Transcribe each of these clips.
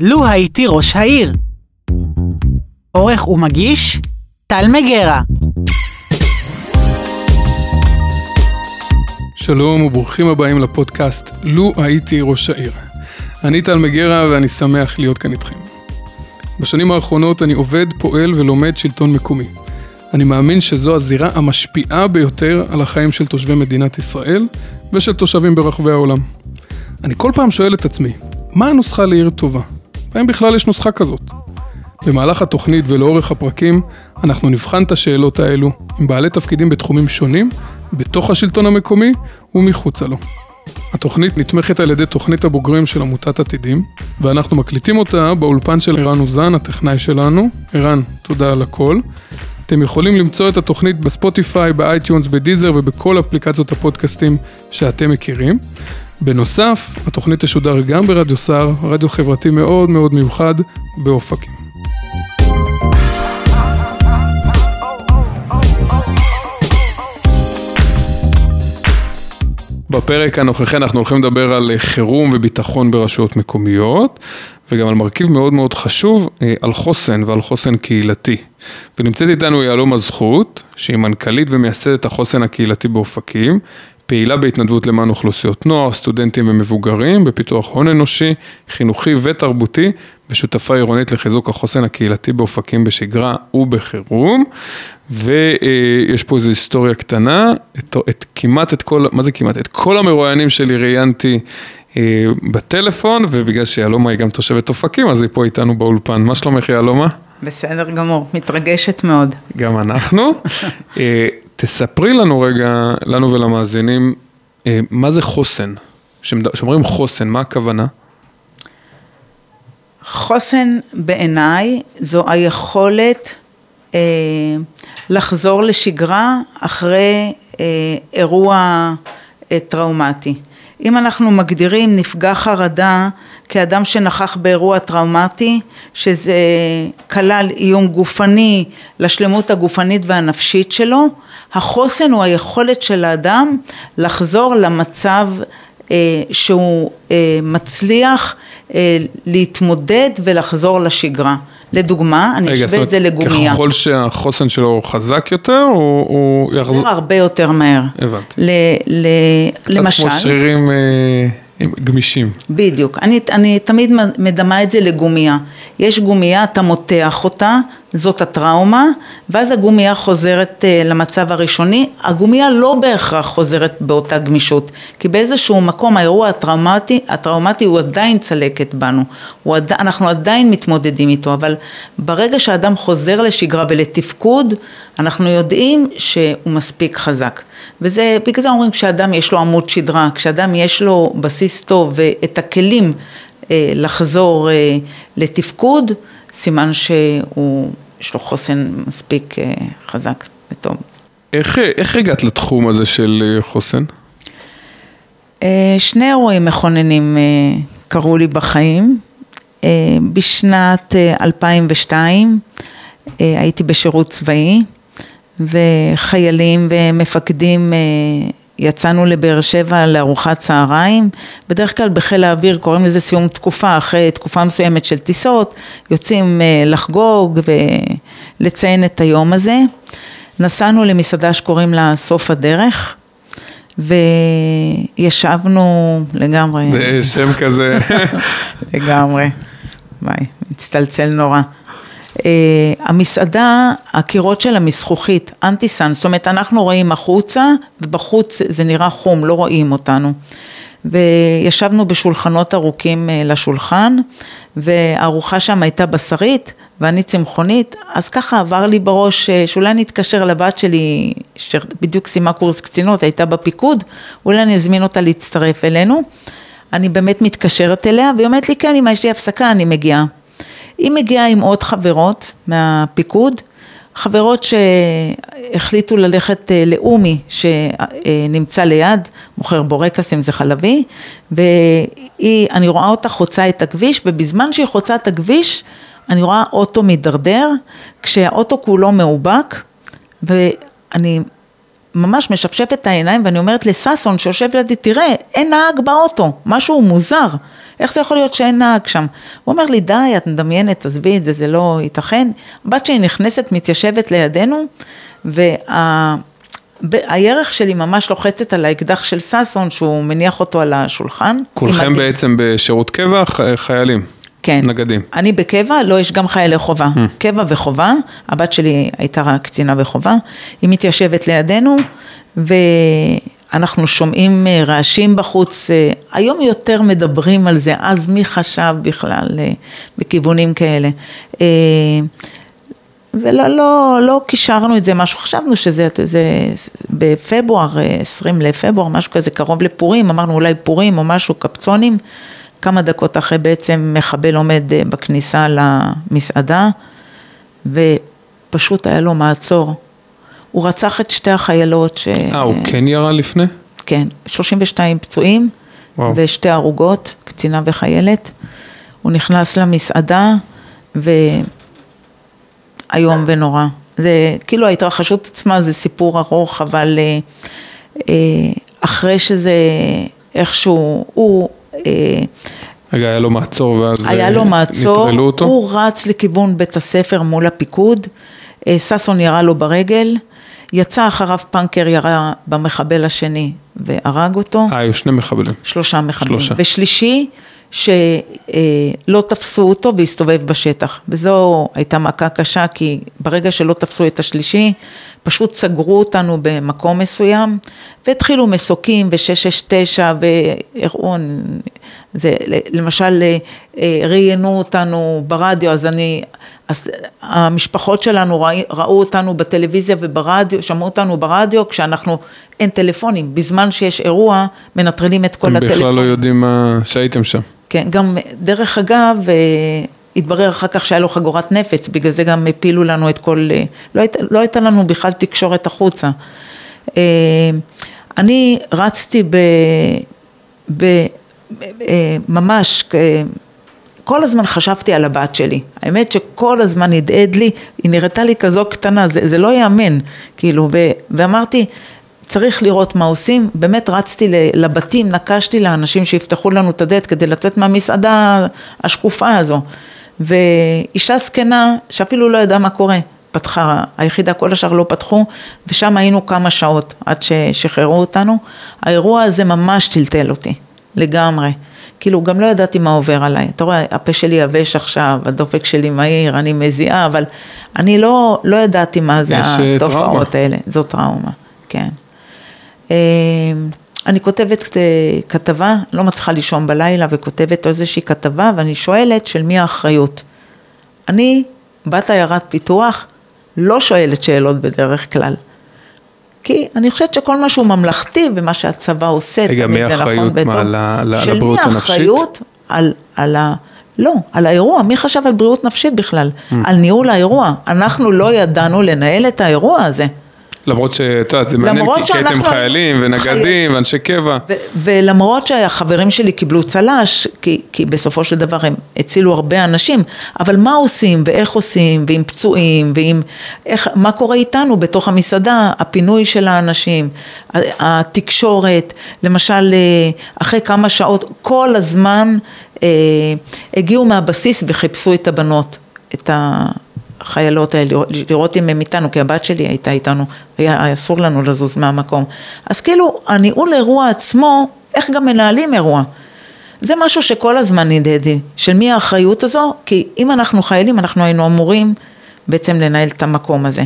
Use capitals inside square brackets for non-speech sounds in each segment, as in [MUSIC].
לו הייתי ראש העיר. עורך ומגיש, טל מגרה. שלום וברוכים הבאים לפודקאסט לו הייתי ראש העיר. אני טל מגרה ואני שמח להיות כאן איתכם. בשנים האחרונות אני עובד, פועל ולומד שלטון מקומי. אני מאמין שזו הזירה המשפיעה ביותר על החיים של תושבי מדינת ישראל ושל תושבים ברחבי העולם. אני כל פעם שואל את עצמי, מה הנוסחה לעיר טובה? והאם בכלל יש נוסחה כזאת? במהלך התוכנית ולאורך הפרקים, אנחנו נבחן את השאלות האלו עם בעלי תפקידים בתחומים שונים, בתוך השלטון המקומי ומחוצה לו. התוכנית נתמכת על ידי תוכנית הבוגרים של עמותת עתידים, ואנחנו מקליטים אותה באולפן של ערן אוזן, הטכנאי שלנו. ערן, תודה על הכל. אתם יכולים למצוא את התוכנית ב Spotify, ב iTunes, ב Deezer ובכל אפליקציות הפודקאסטים שאתם מכירים. בנוסף, התוכנית תשודר גם ברדיו סער, רדיו חברתי מאוד מאוד מיוחד באופקים. בפרק הנוכחי אנחנו הולכים לדבר על חירום וביטחון ברשויות מקומיות, וגם על מרכיב מאוד מאוד חשוב, אה, על חוסן ועל חוסן קהילתי. ונמצאת איתנו יהלומה זכות, שהיא מנכ"לית ומייסדת החוסן הקהילתי באופקים, פעילה בהתנדבות למען אוכלוסיות נוער, סטודנטים ומבוגרים, בפיתוח הון אנושי, חינוכי ותרבותי, ושותפה עירונית לחיזוק החוסן הקהילתי באופקים בשגרה ובחירום. ויש פה איזו היסטוריה קטנה, את, את כמעט את כל, מה זה כמעט? את כל המרואיינים שלי ראיינתי אה, בטלפון, ובגלל שיהלומה היא גם תושבת אופקים, אז היא פה איתנו באולפן. מה שלומך יהלומה? בסדר גמור, מתרגשת מאוד. גם אנחנו. [LAUGHS] תספרי לנו רגע, לנו ולמאזינים, אה, מה זה חוסן? כשאומרים חוסן, מה הכוונה? חוסן בעיניי זו היכולת אה, לחזור לשגרה אחרי אה, אירוע אה, טראומטי. אם אנחנו מגדירים נפגע חרדה כאדם שנכח באירוע טראומטי, שזה כלל איום גופני לשלמות הגופנית והנפשית שלו, החוסן הוא היכולת של האדם לחזור למצב אה, שהוא אה, מצליח אה, להתמודד ולחזור לשגרה. לדוגמה, אני אשווה את זה לגומייה. ככל שהחוסן שלו חזק יותר, הוא, הוא יחזור... הרבה יותר מהר. הבנתי. ל, ל, למשל... קצת כמו שרירים אה, גמישים. בדיוק. אני, אני תמיד מדמה את זה לגומייה. יש גומייה, אתה מותח אותה, זאת הטראומה, ואז הגומייה חוזרת uh, למצב הראשוני, הגומייה לא בהכרח חוזרת באותה גמישות, כי באיזשהו מקום האירוע הטראומטי, הטראומטי הוא עדיין צלקת בנו, עד, אנחנו עדיין מתמודדים איתו, אבל ברגע שאדם חוזר לשגרה ולתפקוד, אנחנו יודעים שהוא מספיק חזק. וזה, בגלל זה אומרים כשאדם יש לו עמוד שדרה, כשאדם יש לו בסיס טוב ואת הכלים אה, לחזור אה, לתפקוד, סימן שהוא יש לו חוסן מספיק אה, חזק וטוב. איך, איך הגעת לתחום הזה של אה, חוסן? אה, שני אירועים מכוננים קרו לי בחיים. בשנת 2002 הייתי בשירות צבאי וחיילים ומפקדים יצאנו לבאר שבע לארוחת צהריים, בדרך כלל בחיל האוויר קוראים לזה סיום תקופה, אחרי תקופה מסוימת של טיסות, יוצאים אה, לחגוג ולציין את היום הזה. נסענו למסעדה שקוראים לה סוף הדרך, וישבנו לגמרי. זה שם כזה. [LAUGHS] לגמרי. וואי, מצטלצל נורא. Uh, המסעדה, הקירות שלה מזכוכית, אנטיסן, זאת אומרת אנחנו רואים החוצה ובחוץ זה נראה חום, לא רואים אותנו. וישבנו בשולחנות ארוכים uh, לשולחן והארוחה שם הייתה בשרית ואני צמחונית, אז ככה עבר לי בראש uh, שאולי אני אתקשר לבת שלי שבדיוק סיימה קורס קצינות, הייתה בפיקוד, אולי אני אזמין אותה להצטרף אלינו. אני באמת מתקשרת אליה והיא אומרת לי כן, אם יש לי הפסקה אני מגיעה. היא מגיעה עם עוד חברות מהפיקוד, חברות שהחליטו ללכת אה, לאומי שנמצא ליד, מוכר בורקסים זה חלבי, והיא, אני רואה אותה חוצה את הכביש, ובזמן שהיא חוצה את הכביש, אני רואה אוטו מידרדר, כשהאוטו כולו מאובק, ואני ממש משפשפת את העיניים ואני אומרת לששון שיושב לידי, תראה, אין נהג באוטו, משהו מוזר. איך זה יכול להיות שאין נהג שם? הוא אומר לי, די, את מדמיינת, עזבי את זה, זה לא ייתכן. הבת שלי נכנסת, מתיישבת לידינו, וה... הירך שלי ממש לוחצת על האקדח של ששון, שהוא מניח אותו על השולחן. כולכם בעצם בשירות קבע, חיילים? כן. נגדים. אני בקבע, לא, יש גם חיילי חובה. Mm. קבע וחובה, הבת שלי הייתה קצינה בחובה, היא מתיישבת לידינו, ואנחנו שומעים אה, רעשים בחוץ, אה, היום יותר מדברים על זה, אז מי חשב בכלל אה, בכיוונים כאלה. ולא לא, לא קישרנו את זה משהו, חשבנו שזה זה, בפברואר, 20 לפברואר, משהו כזה קרוב לפורים, אמרנו אולי פורים או משהו, קפצונים. כמה דקות אחרי בעצם מחבל עומד בכניסה למסעדה, ופשוט היה לו מעצור. הוא רצח את שתי החיילות ש... אה, הוא כן ירה לפני? כן, 32 פצועים וואו. ושתי הרוגות, קצינה וחיילת. הוא נכנס למסעדה ואיום ונורא. זה כאילו ההתרחשות עצמה זה סיפור ארוך, אבל אה, אה, אחרי שזה איכשהו, הוא רגע, היה לו מעצור ואז היה לו מעצור, נטרלו אותו? הוא רץ לכיוון בית הספר מול הפיקוד, אה, ששון ירה לו ברגל, יצא אחריו פנקר ירה במחבל השני והרג אותו. אה, היו שני מחבלים. שלושה מחבלים. שלושה. ושלישי, שלא תפסו אותו והסתובב בשטח. וזו הייתה מכה קשה, כי ברגע שלא תפסו את השלישי, פשוט סגרו אותנו במקום מסוים, והתחילו מסוקים ו-669 והראו, זה, למשל אה, ראיינו אותנו ברדיו, אז אני, אז המשפחות שלנו ראו, ראו אותנו בטלוויזיה וברדיו, שמעו אותנו ברדיו כשאנחנו, אין טלפונים, בזמן שיש אירוע מנטרלים את כל הטלפון. הם בכלל לא יודעים מה, שהייתם שם. כן, גם דרך אגב, אה, התברר אחר כך שהיה לו חגורת נפץ, בגלל זה גם הפילו לנו את כל, אה, לא, היית, לא הייתה לנו בכלל תקשורת החוצה. אה, אני רצתי ב... ב ממש, כל הזמן חשבתי על הבת שלי. האמת שכל הזמן הדהד לי, היא נראתה לי כזו קטנה, זה, זה לא ייאמן, כאילו, ו, ואמרתי, צריך לראות מה עושים, באמת רצתי לבתים, נקשתי לאנשים שיפתחו לנו את הדלת כדי לצאת מהמסעדה השקופה הזו. ואישה זקנה שאפילו לא ידעה מה קורה, פתחה, היחידה כל השאר לא פתחו, ושם היינו כמה שעות עד ששחררו אותנו. האירוע הזה ממש טלטל אותי, לגמרי. כאילו, גם לא ידעתי מה עובר עליי. אתה רואה, הפה שלי יבש עכשיו, הדופק שלי מהיר, אני מזיעה, אבל אני לא, לא ידעתי מה זה אה, התופעות טראומה. האלה. זו טראומה, כן. אמ, אני כותבת אה, כתבה, לא מצליחה לישון בלילה וכותבת איזושהי כתבה ואני שואלת של מי האחריות. אני, בת עיירת פיתוח, לא שואלת שאלות בדרך כלל. כי אני חושבת שכל מה שהוא ממלכתי ומה שהצבא עושה, רגע, מי האחריות מה, לבריאות הנפשית? של מי האחריות על, על ה... לא, על האירוע, מי חשב על בריאות נפשית בכלל? Mm. על ניהול האירוע. אנחנו לא ידענו לנהל את האירוע הזה. למרות שאת יודעת, זה מעניין כי הייתם חיילים ונגדים. ואנשי קבע. ולמרות שהחברים שלי קיבלו צל"ש, כי, כי בסופו של דבר הם הצילו הרבה אנשים, אבל מה עושים ואיך עושים, ועם פצועים, ועם איך, מה קורה איתנו בתוך המסעדה, הפינוי של האנשים, התקשורת, למשל אה, אחרי כמה שעות, כל הזמן אה, הגיעו מהבסיס וחיפשו את הבנות, את ה... החיילות האלה, לראות אם הם איתנו, כי הבת שלי הייתה איתנו, היה אסור לנו לזוז מהמקום. אז כאילו, הניהול אירוע עצמו, איך גם מנהלים אירוע. זה משהו שכל הזמן נדהדי, של מי האחריות הזו, כי אם אנחנו חיילים, אנחנו היינו אמורים בעצם לנהל את המקום הזה.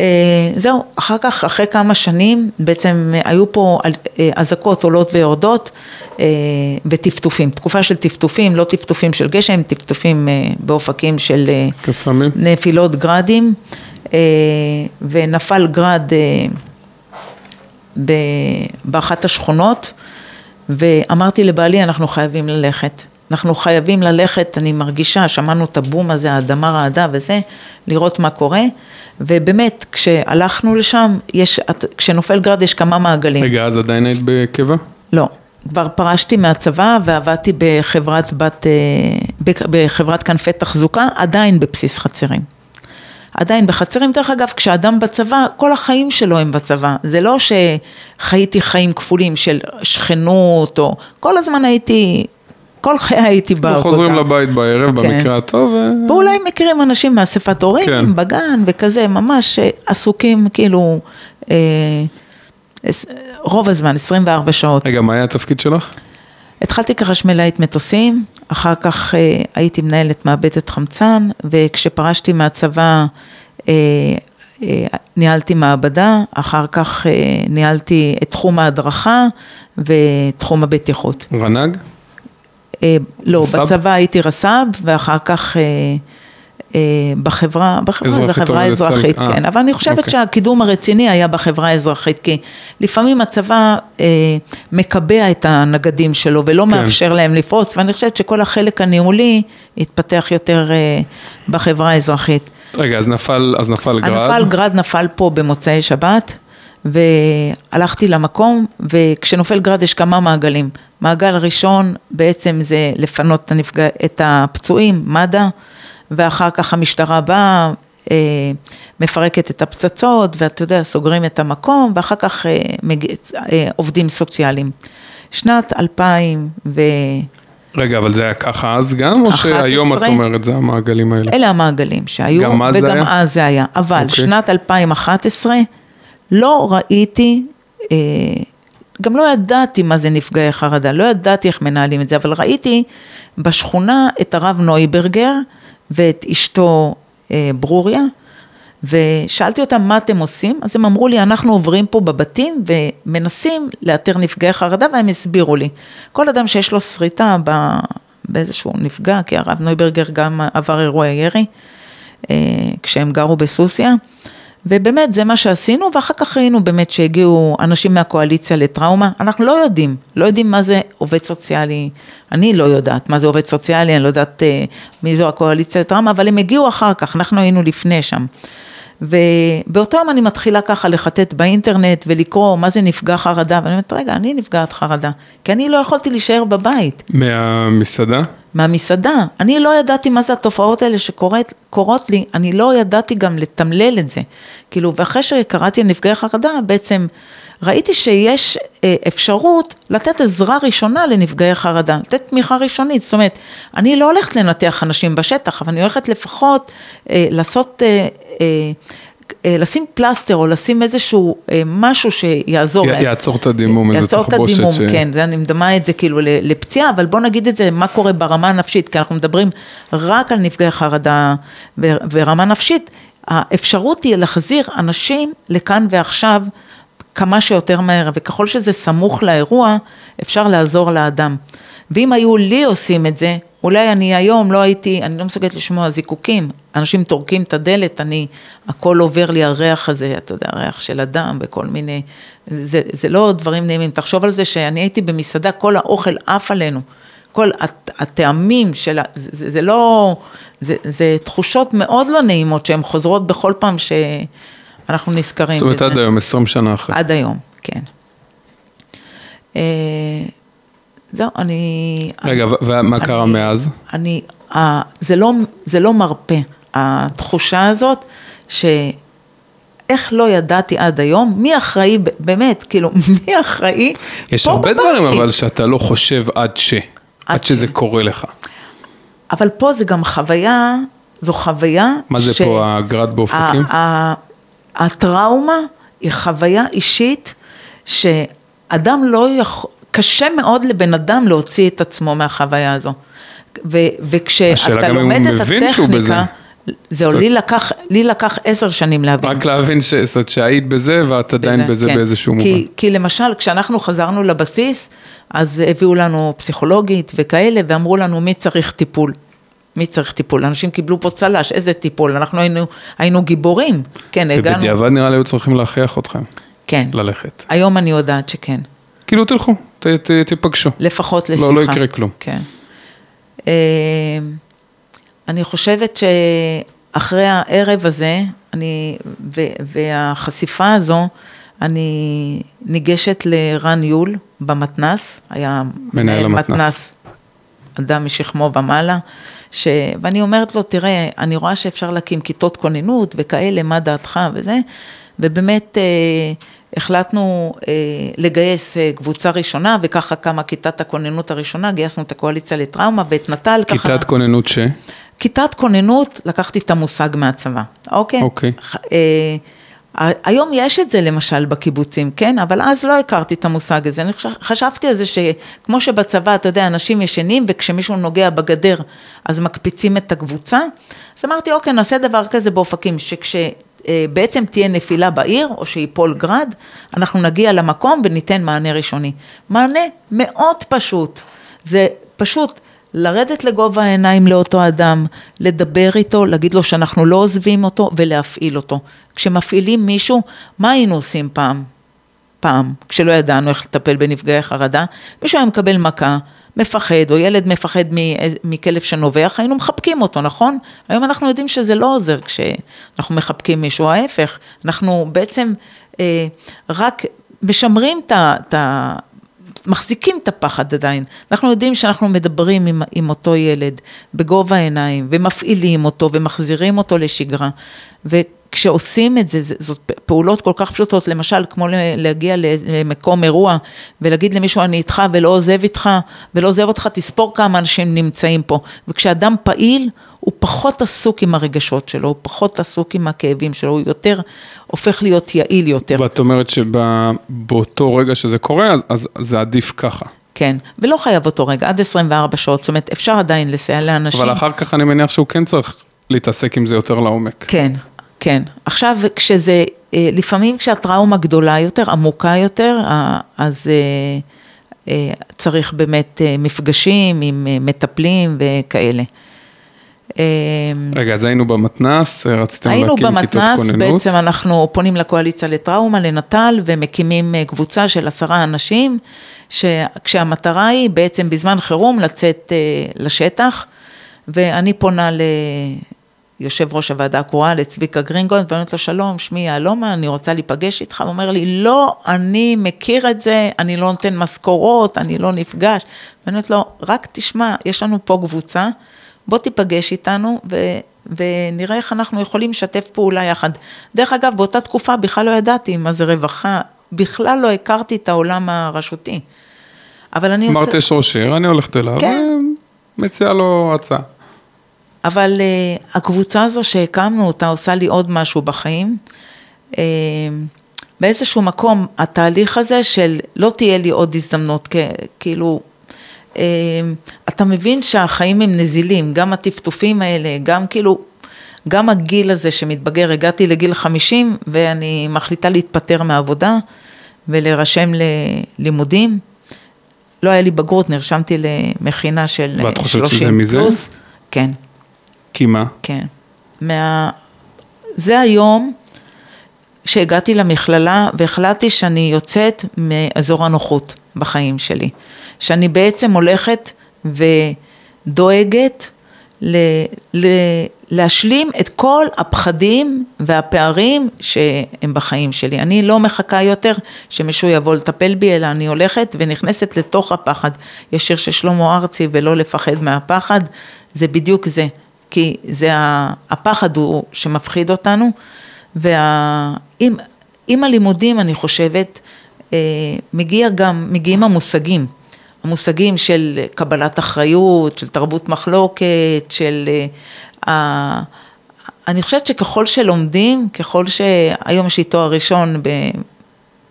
אה, זהו, אחר כך, אחרי כמה שנים, בעצם היו פה אה, אזעקות עולות ויורדות אה, וטפטופים, תקופה של טפטופים, לא טפטופים של גשם, טפטופים באופקים של קסמים. נפילות גרדים, ונפל גרד באחת השכונות, ואמרתי לבעלי, אנחנו חייבים ללכת. אנחנו חייבים ללכת, אני מרגישה, שמענו את הבום הזה, האדמה רעדה וזה, לראות מה קורה. ובאמת, כשהלכנו לשם, יש, כשנופל גרד יש כמה מעגלים. רגע, אז עדיין היית בקבע? לא. כבר פרשתי מהצבא ועבדתי בחברת בת, אה, בחברת כנפי תחזוקה, עדיין בבסיס חצרים. עדיין בחצרים, דרך אגב, כשאדם בצבא, כל החיים שלו הם בצבא. זה לא שחייתי חיים כפולים של שכנות, או כל הזמן הייתי כל חיי הייתי בעבודה. חוזרים לבית בערב, כן. במקרה הטוב. ו- ואולי מכירים אנשים מאספת הורים, כן. בגן וכזה, ממש אה, עסוקים כאילו אה, רוב הזמן, 24 שעות. רגע, מה היה התפקיד שלך? התחלתי כחשמלאית מטוסים, אחר כך אה, הייתי מנהלת מעבדת חמצן, וכשפרשתי מהצבא אה, אה, ניהלתי מעבדה, אחר כך אה, ניהלתי את תחום ההדרכה ותחום הבטיחות. רנ"ג? אה, לא, רס"ב? בצבא הייתי רס"ב, ואחר כך אה, אה, בחברה, בחברה זה אזרחית חברה אזרחית, צה"ל. כן, אבל אני חושבת אוקיי. שהקידום הרציני היה בחברה האזרחית, כי לפעמים הצבא אה, מקבע את הנגדים שלו ולא כן. מאפשר להם לפרוץ, ואני חושבת שכל החלק הניהולי התפתח יותר אה, בחברה האזרחית. רגע, אז נפל, אז נפל גרד. הנפל גרד נפל פה במוצאי שבת, והלכתי למקום, וכשנופל גרד יש כמה מעגלים. מעגל ראשון בעצם זה לפנות את, הנפגע, את הפצועים, מד"א, ואחר כך המשטרה באה, אה, מפרקת את הפצצות, ואתה יודע, סוגרים את המקום, ואחר כך אה, מג... אה, עובדים סוציאליים. שנת 2000 ו... רגע, אבל זה היה ככה אז גם, או 11? שהיום את אומרת, זה המעגלים האלה? אלה המעגלים שהיו, גם אז זה וגם היה? אז זה היה. אבל אוקיי. שנת 2011, לא ראיתי, אה, גם לא ידעתי מה זה נפגעי חרדה, לא ידעתי איך מנהלים את זה, אבל ראיתי בשכונה את הרב נויברגר ואת אשתו אה, ברוריה, ושאלתי אותם מה אתם עושים, אז הם אמרו לי, אנחנו עוברים פה בבתים ומנסים לאתר נפגעי חרדה, והם הסבירו לי. כל אדם שיש לו שריטה ב- באיזשהו נפגע, כי הרב נויברגר גם עבר אירוע ירי, אה, כשהם גרו בסוסיא, ובאמת זה מה שעשינו, ואחר כך ראינו באמת שהגיעו אנשים מהקואליציה לטראומה, אנחנו לא יודעים, לא יודעים מה זה עובד סוציאלי, אני לא יודעת מה זה עובד סוציאלי, אני לא יודעת אה, מי זו הקואליציה לטראומה, אבל הם הגיעו אחר כך, אנחנו היינו לפני שם. ובאותו יום אני מתחילה ככה לחטט באינטרנט ולקרוא מה זה נפגע חרדה, ואני אומרת, רגע, אני נפגעת חרדה, כי אני לא יכולתי להישאר בבית. מהמסעדה? מהמסעדה. אני לא ידעתי מה זה התופעות האלה שקורות לי, אני לא ידעתי גם לתמלל את זה. כאילו, ואחרי שקראתי על נפגעי חרדה, בעצם ראיתי שיש אה, אפשרות לתת עזרה ראשונה לנפגעי חרדה, לתת תמיכה ראשונית. זאת אומרת, אני לא הולכת לנתח אנשים בשטח, אבל אני הולכת לפחות אה, לעשות... אה, אה, לשים פלסטר או לשים איזשהו אה, משהו שיעזור י- להם. יעצור את הדימום, איזה יעצור את תחבושת הדימום, ש- כן, זה אני מדמה את זה כאילו לפציעה, אבל בוא נגיד את זה, מה קורה ברמה הנפשית, כי אנחנו מדברים רק על נפגעי חרדה ורמה נפשית, האפשרות היא להחזיר אנשים לכאן ועכשיו כמה שיותר מהר, וככל שזה סמוך לאירוע, אפשר לעזור לאדם. ואם היו לי עושים את זה, אולי אני היום לא הייתי, אני לא מסוגלת לשמוע זיקוקים, אנשים טורקים את הדלת, אני, הכל עובר לי הריח הזה, אתה יודע, הריח של אדם וכל מיני, זה, זה לא דברים נעימים, תחשוב על זה שאני הייתי במסעדה, כל האוכל עף עלינו, כל הט- הטעמים של, זה, זה, זה לא, זה, זה תחושות מאוד לא נעימות שהן חוזרות בכל פעם שאנחנו נזכרים זאת אומרת. עד היום, 20 שנה אחרי. עד היום, כן. אה, זהו, אני... רגע, ומה קרה מאז? אני, זה לא, זה לא מרפה, התחושה הזאת, שאיך לא ידעתי עד היום, מי אחראי, באמת, כאילו, [LAUGHS] מי אחראי? יש הרבה בבית. דברים, אבל שאתה לא חושב עד ש... עד ש. שזה קורה לך. אבל פה זה גם חוויה, זו חוויה... מה זה ש- פה, הגרד באופקים? הטראומה היא חוויה אישית שאדם לא יכול, קשה מאוד לבן אדם להוציא את עצמו מהחוויה הזו. ו, וכשאתה לומד את בזה. הטכניקה, זהו, לי לקח, לי לקח עשר שנים להבין. רק להבין ש- זאת שהיית בזה ואת עדיין בזה כן. באיזשהו מובן. כי, כי למשל, כשאנחנו חזרנו לבסיס, אז הביאו לנו פסיכולוגית וכאלה, ואמרו לנו מי צריך טיפול. מי צריך טיפול? אנשים קיבלו פה צל"ש, איזה טיפול? אנחנו היינו, היינו גיבורים. כן, הגענו. ובדיעבד נראה לי היו צריכים להכריח אתכם כן. ללכת. היום אני יודעת שכן. כאילו תלכו, ת- ת- תיפגשו. לפחות לא, לשיחה. לא יקרה כלום. כן. אה, אני חושבת שאחרי הערב הזה, אני, ו, והחשיפה הזו, אני ניגשת לרן יול במתנ"ס, היה מנהל המתנ"ס. מתנ"ס, אדם משכמו ומעלה, ש... ואני אומרת לו, תראה, אני רואה שאפשר להקים כיתות כוננות וכאלה, מה דעתך וזה, ובאמת אה, החלטנו אה, לגייס אה, קבוצה ראשונה, וככה קמה כיתת הכוננות הראשונה, גייסנו את הקואליציה לטראומה ואת נט"ל, ככה... כיתת כוננות ש? כיתת כוננות, לקחתי את המושג מהצבא, אוקיי? אוקיי. אה, היום יש את זה למשל בקיבוצים, כן? אבל אז לא הכרתי את המושג הזה. אני חש... חשבתי על זה שכמו שבצבא, אתה יודע, אנשים ישנים וכשמישהו נוגע בגדר אז מקפיצים את הקבוצה. אז אמרתי, אוקיי, נעשה דבר כזה באופקים, שכשבעצם תהיה נפילה בעיר או שיפול גרד, אנחנו נגיע למקום וניתן מענה ראשוני. מענה מאוד פשוט. זה פשוט לרדת לגובה העיניים לאותו אדם, לדבר איתו, להגיד לו שאנחנו לא עוזבים אותו ולהפעיל אותו. כשמפעילים מישהו, מה היינו עושים פעם? פעם, כשלא ידענו איך לטפל בנפגעי חרדה, מישהו היה מקבל מכה, מפחד, או ילד מפחד מכלב שנובח, היינו מחבקים אותו, נכון? היום אנחנו יודעים שזה לא עוזר כשאנחנו מחבקים מישהו, ההפך, אנחנו בעצם אה, רק משמרים את. מחזיקים את הפחד עדיין. אנחנו יודעים שאנחנו מדברים עם, עם אותו ילד בגובה העיניים, ומפעילים אותו ומחזירים אותו לשגרה. וכשעושים את זה, זאת פעולות כל כך פשוטות, למשל כמו להגיע למקום אירוע ולהגיד למישהו אני איתך ולא עוזב איתך ולא עוזב אותך, תספור כמה אנשים נמצאים פה. וכשאדם פעיל, הוא פחות עסוק עם הרגשות שלו, הוא פחות עסוק עם הכאבים שלו, הוא יותר הופך להיות יעיל יותר. ואת אומרת שבאותו רגע שזה קורה, אז, אז זה עדיף ככה. כן, ולא חייב אותו רגע, עד 24 שעות, זאת אומרת, אפשר עדיין לסייע לאנשים. אבל אחר כך אני מניח שהוא כן צריך להתעסק עם זה יותר לעומק. כן, כן. עכשיו, כשזה, אה, לפעמים כשהטראומה גדולה יותר, עמוקה יותר, אז אה, אה, צריך באמת מפגשים עם מטפלים וכאלה. רגע, אז היינו במתנ"ס, רציתם להקים כיתות כוננות? היינו במתנ"ס, בעצם אנחנו פונים לקואליציה לטראומה, לנט"ל, ומקימים קבוצה של עשרה אנשים, כשהמטרה היא בעצם בזמן חירום לצאת לשטח, ואני פונה יושב ראש הוועדה הקרואה לצביקה גרינגולד, ואני אומרת לו, שלום, שמי יהלומה, אני רוצה להיפגש איתך, הוא אומר לי, לא, אני מכיר את זה, אני לא נותן משכורות, אני לא נפגש. ואני אומרת לו, רק תשמע, יש לנו פה קבוצה, בוא תיפגש איתנו, ו... ונראה איך אנחנו יכולים לשתף פעולה יחד. דרך אגב, באותה תקופה בכלל לא ידעתי מה זה רווחה, בכלל לא הכרתי את העולם הרשותי. אבל אני... אמרת יש ראש עיר, אני הולכת אליו, כן. ומציעה לו הצעה. אבל uh, הקבוצה הזו שהקמנו אותה עושה לי עוד משהו בחיים. Uh, באיזשהו מקום התהליך הזה של לא תהיה לי עוד הזדמנות, כאילו, אתה מבין שהחיים הם נזילים, גם הטפטופים האלה, גם כאילו, גם הגיל הזה שמתבגר, הגעתי לגיל 50 ואני מחליטה להתפטר מהעבודה ולהירשם ללימודים. לא היה לי בגרות, נרשמתי למכינה של 30 פלוס. ואת חושבת שזה מזה? כן. כי מה? כן. מה... זה היום שהגעתי למכללה והחלטתי שאני יוצאת מאזור הנוחות בחיים שלי. שאני בעצם הולכת ודואגת ל... ל... להשלים את כל הפחדים והפערים שהם בחיים שלי. אני לא מחכה יותר שמישהו יבוא לטפל בי, אלא אני הולכת ונכנסת לתוך הפחד. יש שיר של שלמה ארצי ולא לפחד מהפחד, זה בדיוק זה. כי זה הפחד הוא שמפחיד אותנו, ועם הלימודים אני חושבת, אה, מגיע גם, מגיעים המושגים, המושגים של קבלת אחריות, של תרבות מחלוקת, של... אה, אני חושבת שככל שלומדים, ככל שהיום יש לי תואר ראשון, ב,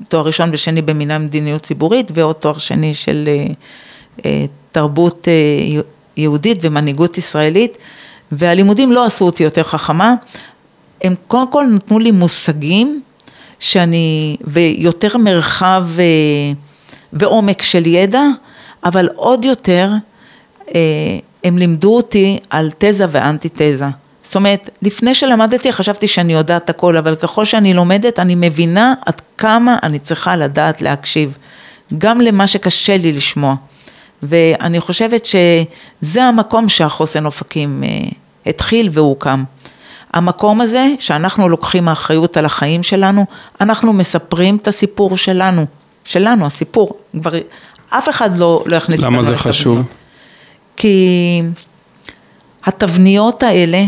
תואר ראשון ושני במינהל מדיניות ציבורית ועוד תואר שני של אה, תרבות יהודית ומנהיגות ישראלית, והלימודים לא עשו אותי יותר חכמה, הם קודם כל נתנו לי מושגים שאני, ויותר מרחב אה, ועומק של ידע, אבל עוד יותר אה, הם לימדו אותי על תזה ואנטי-תזה. זאת אומרת, לפני שלמדתי חשבתי שאני יודעת הכל, אבל ככל שאני לומדת אני מבינה עד כמה אני צריכה לדעת להקשיב, גם למה שקשה לי לשמוע. ואני חושבת שזה המקום שהחוסן אופקים אה, התחיל והוקם. המקום הזה שאנחנו לוקחים האחריות על החיים שלנו, אנחנו מספרים את הסיפור שלנו, שלנו, הסיפור, כבר אף אחד לא, לא יכניס למה זה חשוב? כי התבניות האלה,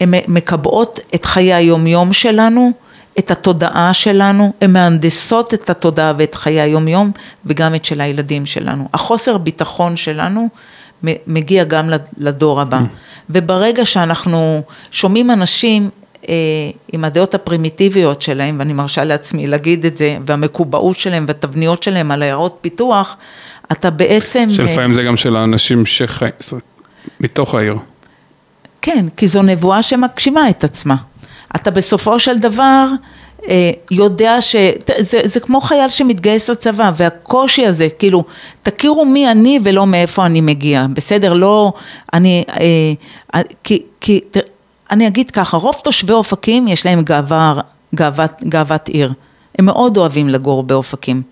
הן מקבעות את חיי היומיום שלנו, את התודעה שלנו, הן מהנדסות את התודעה ואת חיי היומיום וגם את של הילדים שלנו. החוסר ביטחון שלנו מגיע גם לדור הבא. וברגע שאנחנו שומעים אנשים עם הדעות הפרימיטיביות שלהם, ואני מרשה לעצמי להגיד את זה, והמקובעות שלהם והתבניות שלהם על עיירות פיתוח, אתה בעצם... שלפעמים זה גם של האנשים שחיים, מתוך העיר. כן, כי זו נבואה שמגשימה את עצמה. אתה בסופו של דבר אה, יודע ש... זה, זה כמו חייל שמתגייס לצבא, והקושי הזה, כאילו, תכירו מי אני ולא מאיפה אני מגיע, בסדר? לא, אני... אה, אה כי, כי אני אגיד ככה, רוב תושבי אופקים יש להם גאווה, גאוות, גאוות עיר. הם מאוד אוהבים לגור באופקים.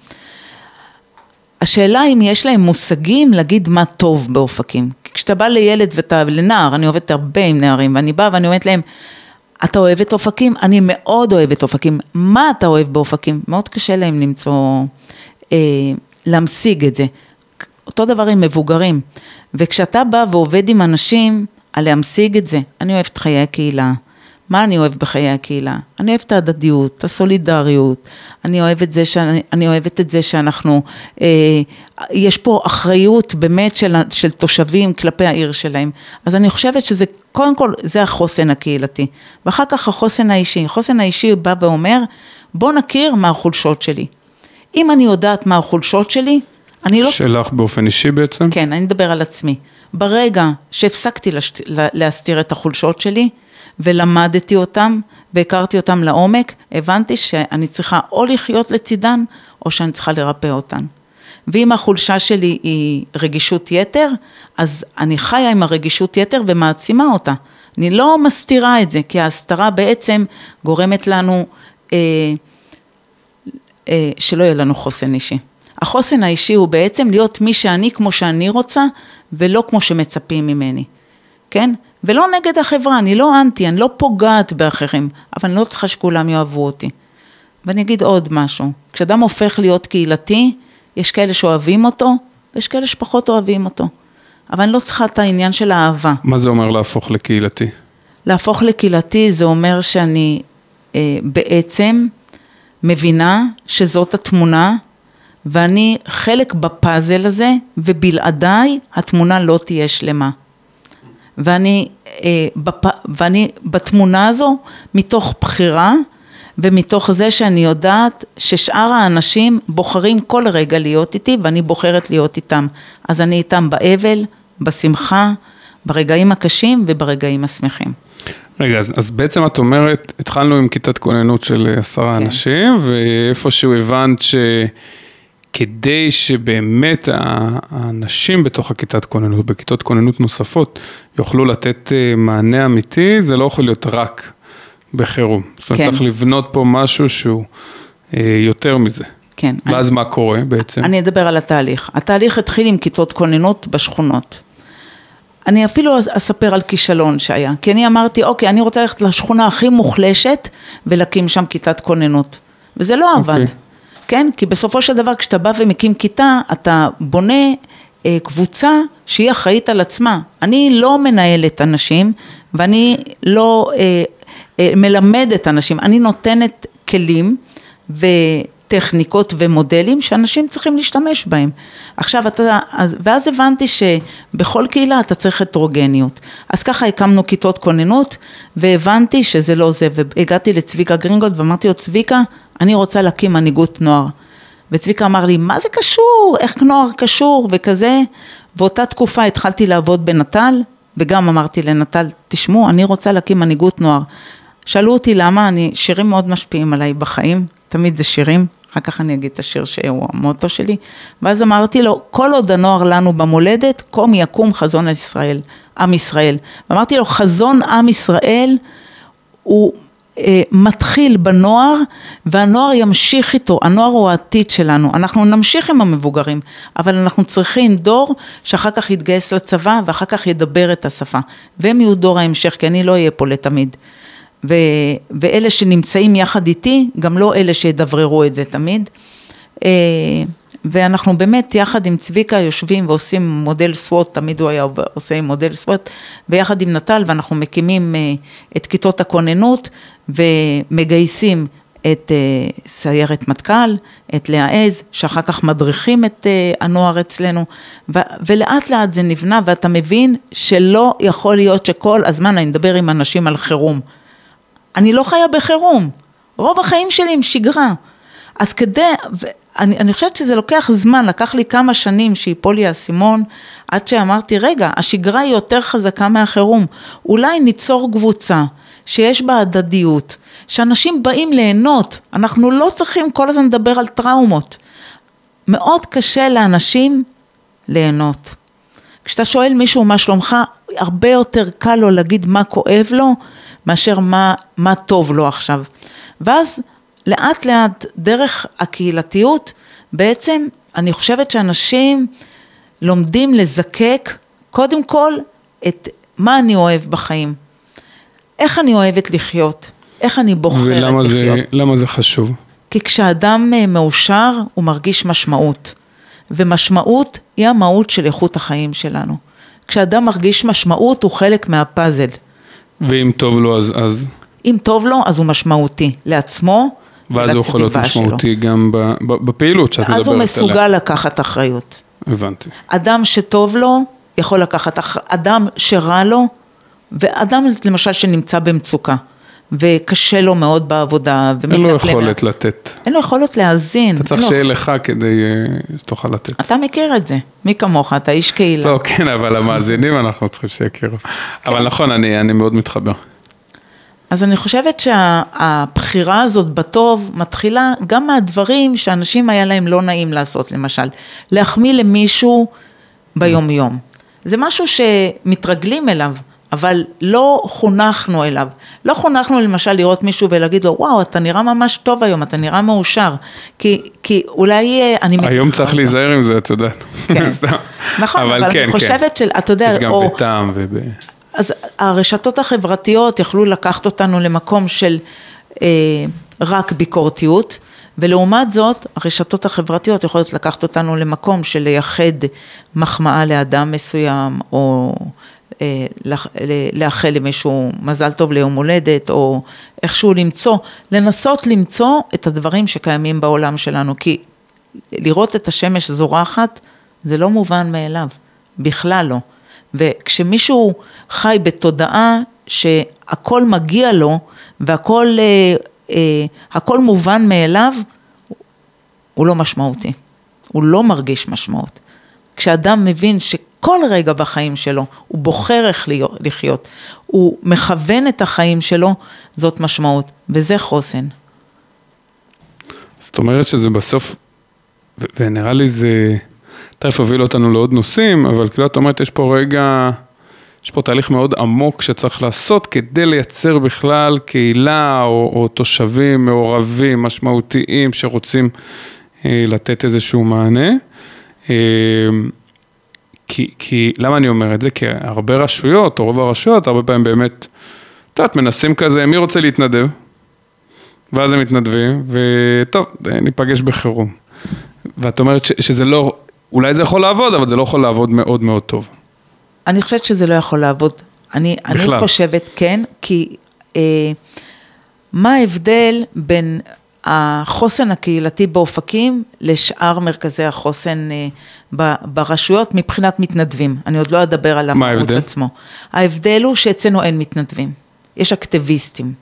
השאלה אם יש להם מושגים להגיד מה טוב באופקים. כשאתה בא לילד ואתה, לנער, אני עובדת הרבה עם נערים, ואני באה ואני אומרת להם, אתה אוהב את אופקים? אני מאוד אוהב את אופקים. מה אתה אוהב באופקים? מאוד קשה להם למצוא, אה, להמשיג את זה. אותו דבר עם מבוגרים. וכשאתה בא ועובד עם אנשים, על להמשיג את זה, אני אוהבת חיי הקהילה. מה אני אוהב בחיי הקהילה? אני אוהבת את ההדדיות, את הסולידריות, אני אוהבת, זה שאני, אני אוהבת את זה שאנחנו, אה, יש פה אחריות באמת של, של תושבים כלפי העיר שלהם. אז אני חושבת שזה, קודם כל, זה החוסן הקהילתי. ואחר כך החוסן האישי. החוסן האישי בא ואומר, בוא נכיר מה החולשות שלי. אם אני יודעת מה החולשות שלי, אני לא... שלך באופן אישי בעצם? כן, אני אדבר על עצמי. ברגע שהפסקתי לש... להסתיר את החולשות שלי, ולמדתי אותם והכרתי אותם לעומק, הבנתי שאני צריכה או לחיות לצידן או שאני צריכה לרפא אותן. ואם החולשה שלי היא רגישות יתר, אז אני חיה עם הרגישות יתר ומעצימה אותה. אני לא מסתירה את זה, כי ההסתרה בעצם גורמת לנו אה, אה, שלא יהיה לנו חוסן אישי. החוסן האישי הוא בעצם להיות מי שאני כמו שאני רוצה, ולא כמו שמצפים ממני, כן? ולא נגד החברה, אני לא אנטי, אני לא פוגעת באחרים, אבל אני לא צריכה שכולם יאהבו אותי. ואני אגיד עוד משהו, כשאדם הופך להיות קהילתי, יש כאלה שאוהבים אותו, ויש כאלה שפחות אוהבים אותו. אבל אני לא צריכה את העניין של האהבה. מה זה אומר להפוך לקהילתי? להפוך לקהילתי זה אומר שאני אה, בעצם מבינה שזאת התמונה, ואני חלק בפאזל הזה, ובלעדיי התמונה לא תהיה שלמה. ואני, אה, בפ... ואני בתמונה הזו, מתוך בחירה ומתוך זה שאני יודעת ששאר האנשים בוחרים כל רגע להיות איתי ואני בוחרת להיות איתם. אז אני איתם באבל, בשמחה, ברגעים הקשים וברגעים השמחים. רגע, אז, אז בעצם את אומרת, התחלנו עם כיתת כוננות של עשרה כן. אנשים, ואיפשהו הבנת ש... כדי שבאמת האנשים בתוך הכיתת כוננות, בכיתות כוננות נוספות, יוכלו לתת אה, מענה אמיתי, זה לא יכול להיות רק בחירום. כן. זאת אומרת, כן. צריך לבנות פה משהו שהוא אה, יותר מזה. כן. ואז אני, מה קורה בעצם? אני אדבר על התהליך. התהליך התחיל עם כיתות כוננות בשכונות. אני אפילו אספר על כישלון שהיה, כי אני אמרתי, אוקיי, אני רוצה ללכת לשכונה הכי מוחלשת ולהקים שם כיתת כוננות. וזה לא עבד. אוקיי. כן? כי בסופו של דבר כשאתה בא ומקים כיתה, אתה בונה אה, קבוצה שהיא אחראית על עצמה. אני לא מנהלת אנשים ואני לא אה, אה, מלמדת אנשים, אני נותנת כלים וטכניקות ומודלים שאנשים צריכים להשתמש בהם. עכשיו אתה, אז, ואז הבנתי שבכל קהילה אתה צריך הטרוגניות. אז ככה הקמנו כיתות כוננות והבנתי שזה לא זה, והגעתי לצביקה גרינגולד ואמרתי לו צביקה אני רוצה להקים מנהיגות נוער. וצביקה אמר לי, מה זה קשור? איך נוער קשור? וכזה. באותה תקופה התחלתי לעבוד בנט"ל, וגם אמרתי לנט"ל, תשמעו, אני רוצה להקים מנהיגות נוער. שאלו אותי למה, אני, שירים מאוד משפיעים עליי בחיים, תמיד זה שירים, אחר כך אני אגיד את השיר שהוא המוטו שלי, ואז אמרתי לו, כל עוד הנוער לנו במולדת, קום יקום חזון ישראל, עם ישראל. ואמרתי לו, חזון עם ישראל הוא אה, מתחיל בנוער והנוער ימשיך איתו, הנוער הוא העתיד שלנו, אנחנו נמשיך עם המבוגרים, אבל אנחנו צריכים דור שאחר כך יתגייס לצבא ואחר כך ידבר את השפה, והם יהיו דור ההמשך, כי אני לא אהיה פה לתמיד. ו, ואלה שנמצאים יחד איתי, גם לא אלה שידבררו את זה תמיד. אה, ואנחנו באמת יחד עם צביקה יושבים ועושים מודל סוואט, תמיד הוא היה עושה מודל סוואט, ויחד עם נט"ל ואנחנו מקימים אה, את כיתות הכוננות ומגייסים את אה, סיירת מטכ"ל, את לאה עז, שאחר כך מדריכים את הנוער אצלנו, ו- ולאט לאט זה נבנה ואתה מבין שלא יכול להיות שכל הזמן אני מדבר עם אנשים על חירום. אני לא חיה בחירום, רוב החיים שלי הם שגרה. אז כדי, אני, אני חושבת שזה לוקח זמן, לקח לי כמה שנים שיפול לי האסימון, עד שאמרתי, רגע, השגרה היא יותר חזקה מהחירום, אולי ניצור קבוצה שיש בה הדדיות, שאנשים באים ליהנות, אנחנו לא צריכים כל הזמן לדבר על טראומות. מאוד קשה לאנשים ליהנות. כשאתה שואל מישהו מה שלומך, הרבה יותר קל לו להגיד מה כואב לו, מאשר מה, מה טוב לו עכשיו. ואז לאט לאט דרך הקהילתיות, בעצם אני חושבת שאנשים לומדים לזקק קודם כל את מה אני אוהב בחיים, איך אני אוהבת לחיות, איך אני בוחרת ולמה לחיות. זה, למה זה חשוב? כי כשאדם אה, מאושר, הוא מרגיש משמעות. ומשמעות היא המהות של איכות החיים שלנו. כשאדם מרגיש משמעות, הוא חלק מהפאזל. ואם טוב לו אז, אז אם טוב לו, אז הוא משמעותי לעצמו ואז הוא יכול להיות ולסביבה שלו. משמעותי גם בפעילות שאת מדברת אז עליה. הוא מסוגל לקחת אחריות. הבנתי. אדם שטוב לו, יכול לקחת, אדם שרע לו, ואדם למשל שנמצא במצוקה, וקשה לו מאוד בעבודה, אין לו יכולת אליו. לתת. אין לו יכולת להאזין. אתה צריך שיהיה לך כדי אה, שתוכל לתת. אתה מכיר את זה, מי כמוך, אתה איש קהילה. לא, כן, אבל המאזינים אנחנו צריכים שיכירו. כן. אבל נכון, אני אני מאוד מתחבר. אז אני חושבת שהבחירה הזאת בטוב מתחילה גם מהדברים שאנשים היה להם לא נעים לעשות, למשל, להחמיא למישהו ביום יום. זה משהו שמתרגלים אליו, אבל לא חונכנו אליו. לא חונכנו למשל לראות מישהו ולהגיד לו, וואו, אתה נראה ממש טוב היום, אתה נראה מאושר. כי, כי אולי אה, אני... היום צריך. להיזהר עם זה, את יודעת. כן. [LAUGHS] נכון, אבל כן, אני כן. חושבת של, אתה יודע, יש גם או- בטעם וב... אז הרשתות החברתיות יכלו לקחת אותנו למקום של אה, רק ביקורתיות, ולעומת זאת, הרשתות החברתיות יכולות לקחת אותנו למקום של לייחד מחמאה לאדם מסוים, או לאחל למישהו מזל טוב ליום הולדת, או איכשהו למצוא, לנסות למצוא את הדברים שקיימים בעולם שלנו, כי לראות את השמש זורחת, זה לא מובן מאליו, בכלל לא. וכשמישהו חי בתודעה שהכל מגיע לו והכל אה, אה, מובן מאליו, הוא לא משמעותי, הוא לא מרגיש משמעות. כשאדם מבין שכל רגע בחיים שלו הוא בוחר איך לחיות, הוא מכוון את החיים שלו, זאת משמעות, וזה חוסן. זאת אומרת שזה בסוף, ו- ונראה לי זה, תכף הוביל אותנו לעוד נושאים, אבל כאילו את אומרת, יש פה רגע, יש פה תהליך מאוד עמוק שצריך לעשות כדי לייצר בכלל קהילה או, או תושבים מעורבים, משמעותיים, שרוצים אה, לתת איזשהו מענה. אה, כי, כי, למה אני אומר את זה? כי הרבה רשויות, או רוב הרשויות, הרבה פעמים באמת, את יודעת, מנסים כזה, מי רוצה להתנדב? ואז הם מתנדבים, וטוב, ניפגש בחירום. ואת אומרת ש, שזה לא, אולי זה יכול לעבוד, אבל זה לא יכול לעבוד מאוד מאוד טוב. אני חושבת שזה לא יכול לעבוד. אני, בכלל. אני חושבת כן, כי אה, מה ההבדל בין החוסן הקהילתי באופקים לשאר מרכזי החוסן אה, ברשויות מבחינת מתנדבים? אני עוד לא אדבר על מה המהות? עצמו. ההבדל הוא שאצלנו אין מתנדבים, יש אקטיביסטים.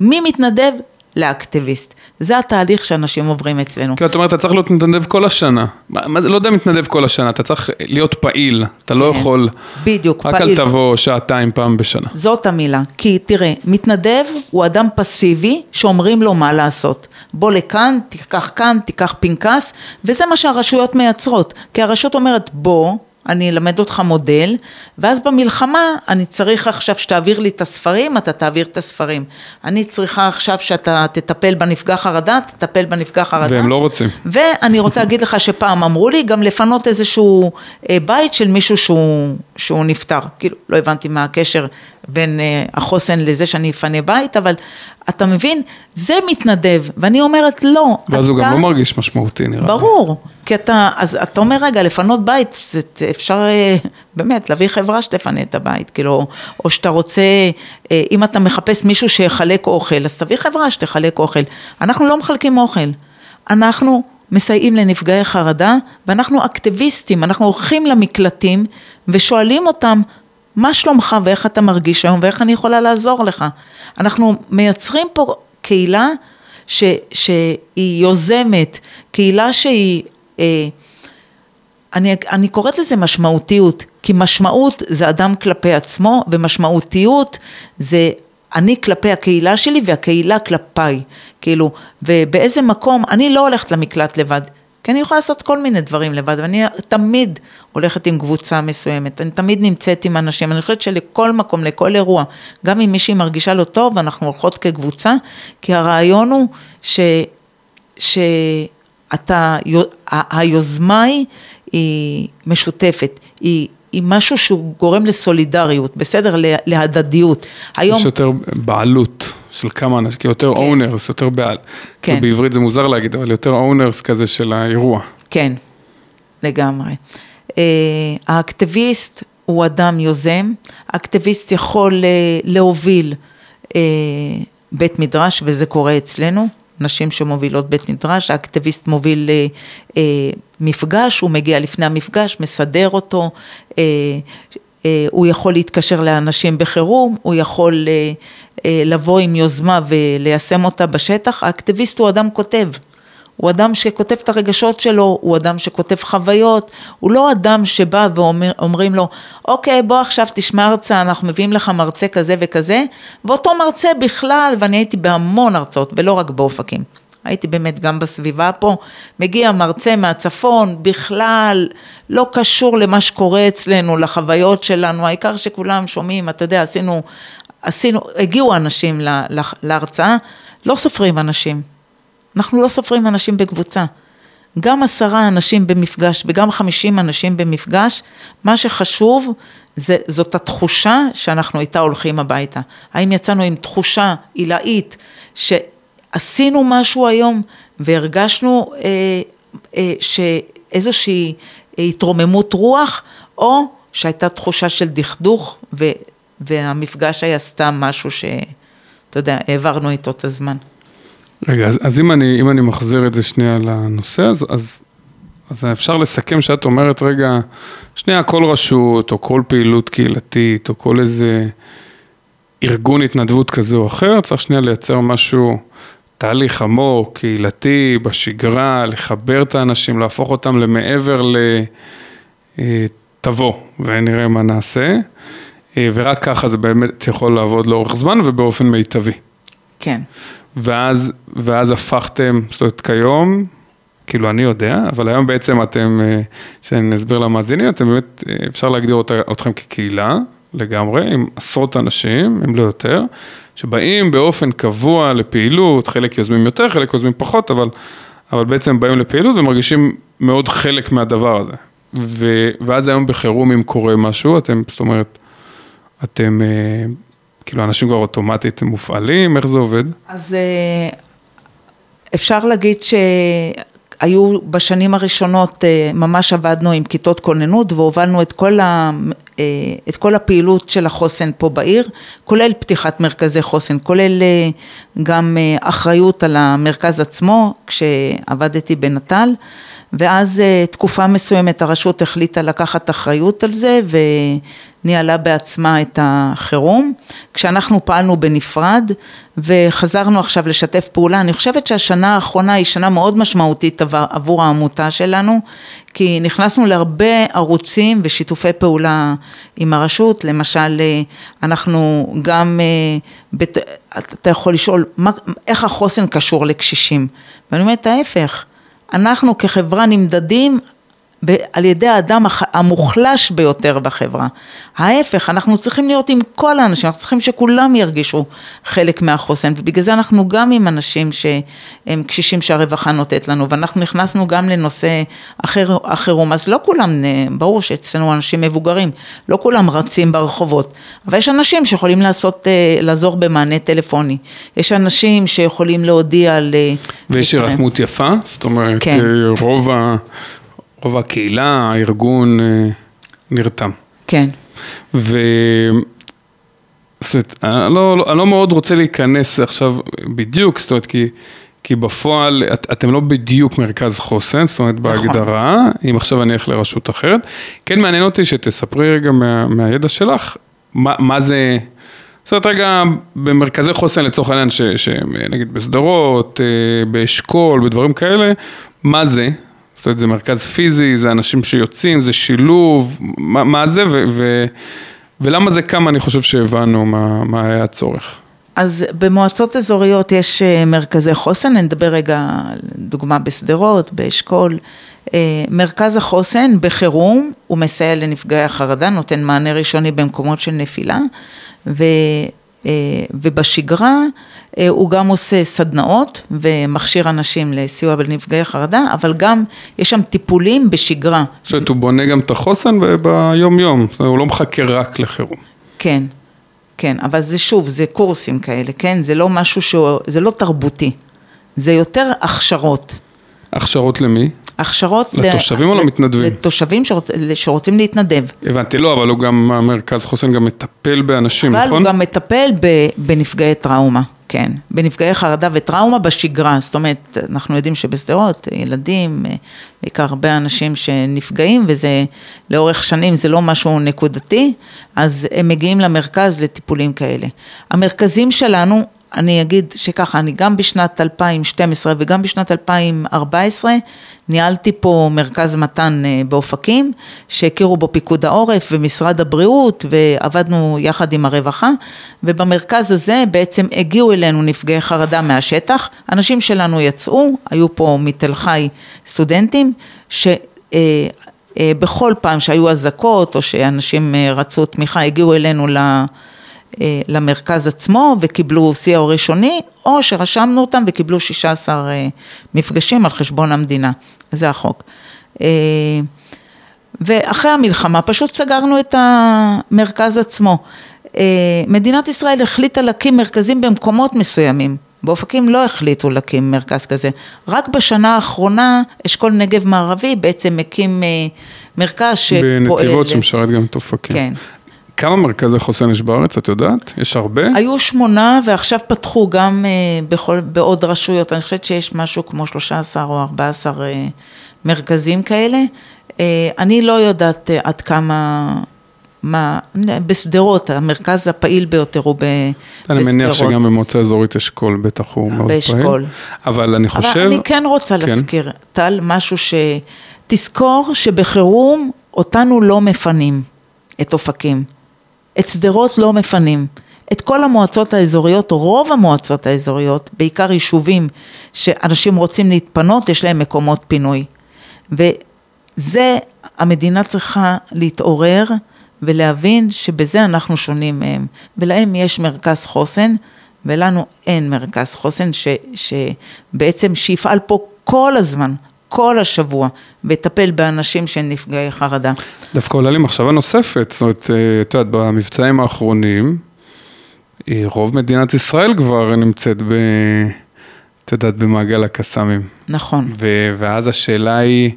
מי מתנדב? לאקטיביסט. זה התהליך שאנשים עוברים אצלנו. כי את אומרת, אתה צריך להיות מתנדב כל השנה. מה, לא יודע מתנדב כל השנה, אתה צריך להיות פעיל. אתה לא כן, יכול, בדיוק, רק פעיל. אל תבוא שעתיים פעם בשנה. זאת המילה, כי תראה, מתנדב הוא אדם פסיבי שאומרים לו מה לעשות. בוא לכאן, תיקח כאן, תיקח פנקס, וזה מה שהרשויות מייצרות. כי הרשות אומרת, בוא, אני אלמד אותך מודל, ואז במלחמה אני צריך עכשיו שתעביר לי את הספרים, אתה תעביר את הספרים. אני צריכה עכשיו שאתה תטפל בנפגע חרדה, תטפל בנפגע חרדה. והם לא רוצים. ואני רוצה להגיד לך שפעם אמרו לי גם לפנות איזשהו אה, בית של מישהו שהוא, שהוא נפטר. כאילו, לא הבנתי מה הקשר בין אה, החוסן לזה שאני אפנה בית, אבל אתה מבין? זה מתנדב, ואני אומרת לא. ואז הוא גם לא מרגיש משמעותי נראה לי. ברור, כי אתה, אז אתה אומר רגע, לפנות בית, זה, אפשר אה, באמת להביא חברה שתפנה את הבית, כאילו, או שאתה רוצה, אה, אם אתה מחפש מישהו שיחלק אוכל, אז תביא חברה שתחלק אוכל. אנחנו לא מחלקים אוכל, אנחנו מסייעים לנפגעי חרדה, ואנחנו אקטיביסטים, אנחנו הולכים למקלטים ושואלים אותם, מה שלומך ואיך אתה מרגיש היום ואיך אני יכולה לעזור לך. אנחנו מייצרים פה קהילה ש, שהיא יוזמת, קהילה שהיא, אה, אני, אני קוראת לזה משמעותיות, כי משמעות זה אדם כלפי עצמו, ומשמעותיות זה אני כלפי הקהילה שלי והקהילה כלפיי, כאילו, ובאיזה מקום, אני לא הולכת למקלט לבד, כי אני יכולה לעשות כל מיני דברים לבד, ואני תמיד הולכת עם קבוצה מסוימת, אני תמיד נמצאת עם אנשים, אני חושבת שלכל מקום, לכל אירוע, גם אם מישהי מרגישה לא טוב, אנחנו הולכות כקבוצה, כי הרעיון הוא ש... שאתה, היוזמה היא, היא משותפת, היא, היא משהו שהוא גורם לסולידריות, בסדר? לה- להדדיות. היום, יש יותר בעלות של כמה אנשים, כי יותר כן. אונרס, יותר בעל. כן. כן. בעברית זה מוזר להגיד, אבל יותר אונרס כזה של האירוע. כן, לגמרי. אה, האקטיביסט הוא אדם יוזם, האקטיביסט יכול אה, להוביל אה, בית מדרש, וזה קורה אצלנו, נשים שמובילות בית מדרש, האקטיביסט מוביל אה, אה, מפגש, הוא מגיע לפני המפגש, מסדר אותו, אה, הוא יכול להתקשר לאנשים בחירום, הוא יכול אה, אה, לבוא עם יוזמה וליישם אותה בשטח, האקטיביסט הוא אדם כותב. הוא אדם שכותב את הרגשות שלו, הוא אדם שכותב חוויות, הוא לא אדם שבא ואומרים לו, אוקיי, בוא עכשיו תשמע הרצאה, אנחנו מביאים לך מרצה כזה וכזה, ואותו מרצה בכלל, ואני הייתי בהמון הרצאות, ולא רק באופקים. הייתי באמת גם בסביבה פה, מגיע מרצה מהצפון, בכלל לא קשור למה שקורה אצלנו, לחוויות שלנו, העיקר שכולם שומעים, אתה יודע, עשינו, עשינו, הגיעו אנשים לה, לה, להרצאה, לא סופרים אנשים. אנחנו לא סופרים אנשים בקבוצה. גם עשרה אנשים במפגש וגם חמישים אנשים במפגש, מה שחשוב זה, זאת התחושה שאנחנו איתה הולכים הביתה. האם יצאנו עם תחושה עילאית שעשינו משהו היום והרגשנו אה, אה, שאיזושהי התרוממות רוח, או שהייתה תחושה של דכדוך ו, והמפגש היה סתם משהו שאתה יודע, העברנו איתו את הזמן. רגע, אז, אז אם, אני, אם אני מחזיר את זה שנייה לנושא, אז, אז, אז אפשר לסכם שאת אומרת, רגע, שנייה, כל רשות, או כל פעילות קהילתית, או כל איזה ארגון התנדבות כזה או אחר, צריך שנייה לייצר משהו, תהליך עמוק, קהילתי, בשגרה, לחבר את האנשים, להפוך אותם למעבר ל... אה, תבוא ונראה מה נעשה, אה, ורק ככה זה באמת יכול לעבוד לאורך זמן ובאופן מיטבי. כן. ואז, ואז הפכתם, זאת אומרת, כיום, כאילו אני יודע, אבל היום בעצם אתם, אה, שאני אסביר למאזינים, אתם באמת, אפשר להגדיר אותה, אתכם כקהילה לגמרי, עם עשרות אנשים, אם לא יותר, שבאים באופן קבוע לפעילות, חלק יוזמים יותר, חלק יוזמים פחות, אבל, אבל בעצם באים לפעילות ומרגישים מאוד חלק מהדבר הזה. ו, ואז היום בחירום, אם קורה משהו, אתם, זאת אומרת, אתם, אה, כאילו, אנשים כבר אוטומטית מופעלים, איך זה עובד? אז אה, אפשר להגיד שהיו בשנים הראשונות, אה, ממש עבדנו עם כיתות כוננות והובלנו את כל, ה, אה, את כל הפעילות של החוסן פה בעיר, כולל פתיחת מרכזי חוסן, כולל גם אחריות על המרכז עצמו, כשעבדתי בנט"ל. ואז תקופה מסוימת הרשות החליטה לקחת אחריות על זה וניהלה בעצמה את החירום, כשאנחנו פעלנו בנפרד וחזרנו עכשיו לשתף פעולה. אני חושבת שהשנה האחרונה היא שנה מאוד משמעותית עבור העמותה שלנו, כי נכנסנו להרבה ערוצים ושיתופי פעולה עם הרשות, למשל אנחנו גם, אתה יכול לשאול מה, איך החוסן קשור לקשישים, ואני אומרת ההפך. אנחנו כחברה נמדדים ב- על ידי האדם המוחלש ביותר בחברה. ההפך, אנחנו צריכים להיות עם כל האנשים, אנחנו צריכים שכולם ירגישו חלק מהחוסן, ובגלל זה אנחנו גם עם אנשים שהם קשישים שהרווחה נותנת לנו, ואנחנו נכנסנו גם לנושא אחר, החירום, אז לא כולם, אה, ברור שאצלנו אנשים מבוגרים, לא כולם רצים ברחובות, אבל יש אנשים שיכולים לעשות, אה, לעזור במענה טלפוני, יש אנשים שיכולים להודיע על... אה, ויש. הירתמות יפה, זאת אומרת, כן. רוב, ה, רוב הקהילה, הארגון אה, נרתם. כן. ו... זאת אומרת, אני לא, לא- אני לא מאוד רוצה להיכנס עכשיו בדיוק, זאת אומרת, כי, כי בפועל את, אתם לא בדיוק מרכז חוסן, זאת אומרת, נכון. בהגדרה, אם עכשיו אני אלך לרשות אחרת. כן מעניין אותי שתספרי רגע מה, מהידע שלך, מה, מה זה, זאת אומרת, רגע, במרכזי חוסן לצורך העניין, ש- שהם נגיד בשדרות, אה, באשכול, בדברים כאלה, מה זה? זאת אומרת, זה מרכז פיזי, זה אנשים שיוצאים, זה שילוב, מה, מה זה ו, ו, ולמה זה קם, אני חושב שהבנו מה, מה היה הצורך. אז במועצות אזוריות יש אה, מרכזי חוסן, אני נדבר רגע, דוגמה בשדרות, באשכול. אה, מרכז החוסן בחירום, הוא מסייע לנפגעי החרדה, נותן מענה ראשוני במקומות של נפילה, ו, אה, ובשגרה הוא גם עושה סדנאות ומכשיר אנשים לסיוע לנפגעי חרדה, אבל גם יש שם טיפולים בשגרה. זאת אומרת, הוא בונה גם את החוסן ביום-יום, הוא לא מחכה רק לחירום. כן, כן, אבל זה שוב, זה קורסים כאלה, כן? זה לא משהו שהוא, זה לא תרבותי, זה יותר הכשרות. הכשרות למי? הכשרות לתושבים או למתנדבים? לתושבים שרוצ, שרוצים להתנדב. הבנתי, לא, אבל הוא גם, המרכז חוסן גם מטפל באנשים, אבל נכון? הוא גם מטפל ב, בנפגעי טראומה, כן. בנפגעי חרדה וטראומה בשגרה. זאת אומרת, אנחנו יודעים שבשדרות, ילדים, אה, בעיקר הרבה אנשים שנפגעים, וזה לאורך שנים, זה לא משהו נקודתי, אז הם מגיעים למרכז לטיפולים כאלה. המרכזים שלנו, אני אגיד שככה, אני גם בשנת 2012 וגם בשנת 2014 ניהלתי פה מרכז מתן אה, באופקים, שהכירו בו פיקוד העורף ומשרד הבריאות, ועבדנו יחד עם הרווחה, ובמרכז הזה בעצם הגיעו אלינו נפגעי חרדה מהשטח, אנשים שלנו יצאו, היו פה מתל חי סטודנטים, ש... אה, אה, בכל פעם שהיו אזעקות או שאנשים רצו תמיכה, הגיעו אלינו ל... אה, למרכז עצמו וקיבלו סיוע ראשוני, או שרשמנו אותם וקיבלו 16 אה, מפגשים על חשבון המדינה. זה החוק. אה, ואחרי המלחמה פשוט סגרנו את המרכז עצמו. מדינת ישראל החליטה להקים מרכזים במקומות מסוימים. באופקים לא החליטו להקים מרכז כזה. רק בשנה האחרונה אשכול נגב מערבי בעצם מקים אה, מרכז שפועל... בנתיבות שמשרת גם את אופקים. כן. כמה מרכזי חוסן יש בארץ, את יודעת? יש הרבה? היו שמונה ועכשיו פתחו גם אה, בכל, בעוד רשויות, אני חושבת שיש משהו כמו 13 או 14 אה, מרכזים כאלה. אה, אני לא יודעת עד כמה, מה, בשדרות, המרכז הפעיל ביותר הוא ב, אני בשדרות. מניח שגם במועצה אזורית אשכול בטח הוא מאוד פעיל. באשכול. אבל אני חושב... אבל אני כן רוצה כן. להזכיר, טל, משהו ש... תזכור שבחירום אותנו לא מפנים, את אופקים. את שדרות לא מפנים. את כל המועצות האזוריות, רוב המועצות האזוריות, בעיקר יישובים שאנשים רוצים להתפנות, יש להם מקומות פינוי. וזה, המדינה צריכה להתעורר ולהבין שבזה אנחנו שונים מהם. ולהם יש מרכז חוסן, ולנו אין מרכז חוסן ש, שבעצם שיפעל פה כל הזמן, כל השבוע, ויטפל באנשים שהם נפגעי חרדה. דווקא עולה לי מחשבה נוספת, זאת אומרת, אה, את יודעת, במבצעים האחרונים, אה, רוב מדינת ישראל כבר נמצאת ב... את יודעת, במעגל הקסאמים. נכון. ו- ואז השאלה היא,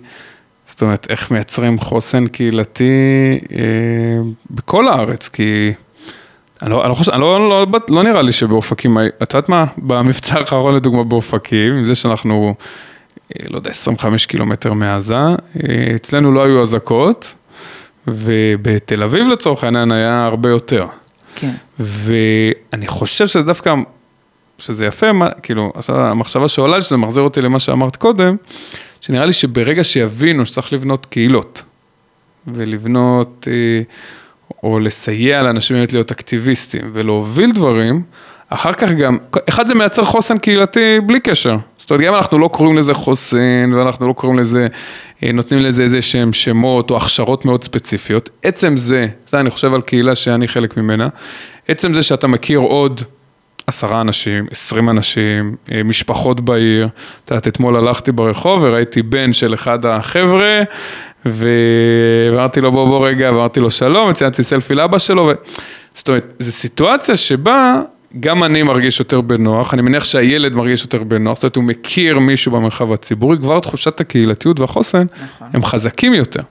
זאת אומרת, איך מייצרים חוסן קהילתי אה, בכל הארץ, כי אני לא, אני לא חושב, אני לא, לא, לא, לא נראה לי שבאופקים, את יודעת מה, במבצע האחרון לדוגמה באופקים, עם זה שאנחנו, לא יודע, 25 קילומטר מעזה, אה, אצלנו לא היו אזעקות, ובתל אביב לצורך העניין היה הרבה יותר. כן. ואני חושב שזה דווקא, שזה יפה, מה, כאילו, המחשבה שעולה שזה מחזיר אותי למה שאמרת קודם, שנראה לי שברגע שיבינו שצריך לבנות קהילות, ולבנות, אה, או לסייע לאנשים באמת להיות אקטיביסטים, ולהוביל דברים, אחר כך גם, אחד זה מייצר חוסן קהילתי בלי קשר. זאת אומרת, גם אם אנחנו לא קוראים לזה חוסן, ואנחנו לא קוראים לזה, אה, נותנים לזה איזה שהם שמות או הכשרות מאוד ספציפיות, עצם זה, זה אני חושב על קהילה שאני חלק ממנה, עצם זה שאתה מכיר עוד עשרה אנשים, עשרים אנשים, אה, משפחות בעיר. את יודעת, אתמול הלכתי ברחוב וראיתי בן של אחד החבר'ה, ואמרתי לו בוא בוא רגע, ואמרתי לו שלום, וציינתי סלפי לאבא שלו, ו... זאת אומרת, זו סיטואציה שבה גם אני מרגיש יותר בנוח, אני מניח שהילד מרגיש יותר בנוח, זאת אומרת, הוא מכיר מישהו במרחב הציבורי, כבר תחושת הקהילתיות והחוסן, נכון. הם חזקים יותר.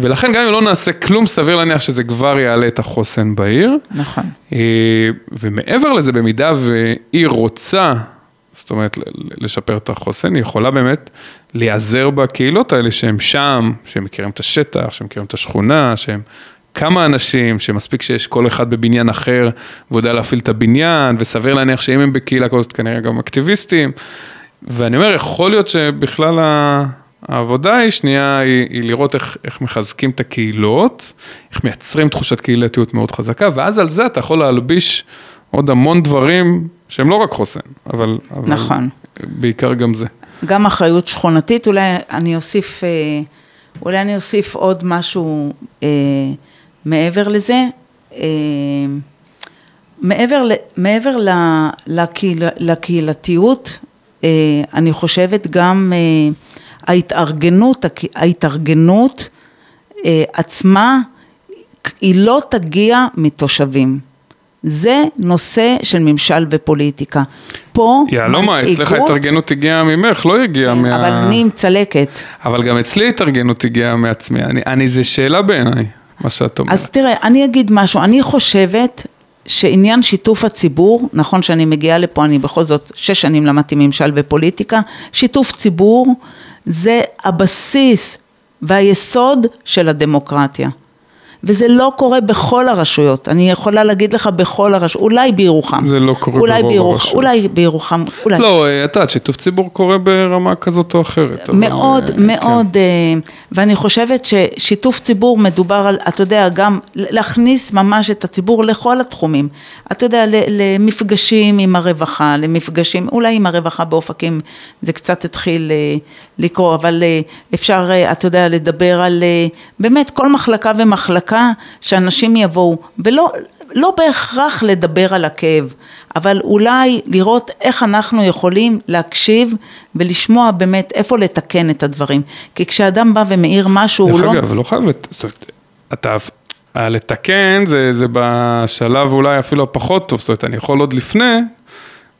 ולכן גם אם לא נעשה כלום, סביר להניח שזה כבר יעלה את החוסן בעיר. נכון. אה, ומעבר לזה, במידה ועיר רוצה, זאת אומרת, לשפר את החוסן, היא יכולה באמת להיעזר בקהילות האלה שהם שם, שהם מכירים את השטח, שהם מכירים את השכונה, שהם כמה אנשים, שמספיק שיש כל אחד בבניין אחר, והוא יודע להפעיל את הבניין, וסביר להניח שאם הם בקהילה כזאת, כנראה גם אקטיביסטים. ואני אומר, יכול להיות שבכלל. העבודה היא שנייה, היא, היא לראות איך, איך מחזקים את הקהילות, איך מייצרים תחושת קהילתיות מאוד חזקה, ואז על זה אתה יכול להלביש עוד המון דברים שהם לא רק חוסן, אבל, אבל נכון. בעיקר גם זה. גם אחריות שכונתית, אולי אני אוסיף, אה, אולי אני אוסיף עוד משהו אה, מעבר לזה. אה, מעבר, מעבר לקהיל, לקהילתיות, אה, אני חושבת גם אה, ההתארגנות, ההתארגנות עצמה, היא לא תגיע מתושבים. זה נושא של ממשל ופוליטיקה. פה יהלומה, אצלך התארגנות הגיעה ממך, לא הגיעה כן, מה... אבל אני עם צלקת. אבל גם אצלי התארגנות הגיעה מעצמי. אני, אני, זה שאלה בעיניי, מה שאת אומרת. אז תראה, אני אגיד משהו. אני חושבת שעניין שיתוף הציבור, נכון שאני מגיעה לפה, אני בכל זאת שש שנים למדתי ממשל ופוליטיקה, שיתוף ציבור זה הבסיס והיסוד של הדמוקרטיה. וזה לא קורה בכל הרשויות, אני יכולה להגיד לך בכל הרשויות, אולי בירוחם. זה לא קורה ברוב בירוח, הרשויות. אולי בירוחם, אולי. לא, את יודעת, שיתוף ציבור קורה ברמה כזאת או אחרת. אבל, מאוד, אה, מאוד, אה, ואני חושבת ששיתוף ציבור מדובר על, אתה יודע, גם להכניס ממש את הציבור לכל התחומים. אתה יודע, למפגשים עם הרווחה, למפגשים, אולי עם הרווחה באופקים זה קצת התחיל אה, לקרות, אבל אה, אפשר, אה, אתה יודע, לדבר על אה, באמת כל מחלקה ומחלקה, שאנשים יבואו, ולא... לא בהכרח לדבר על הכאב, אבל אולי לראות איך אנחנו יכולים להקשיב ולשמוע באמת איפה לתקן את הדברים. כי כשאדם בא ומעיר משהו, הוא דרך לא... אגב, לא חייב, אתה, לתקן זה, זה בשלב אולי אפילו הפחות טוב, זאת אומרת, אני יכול עוד לפני,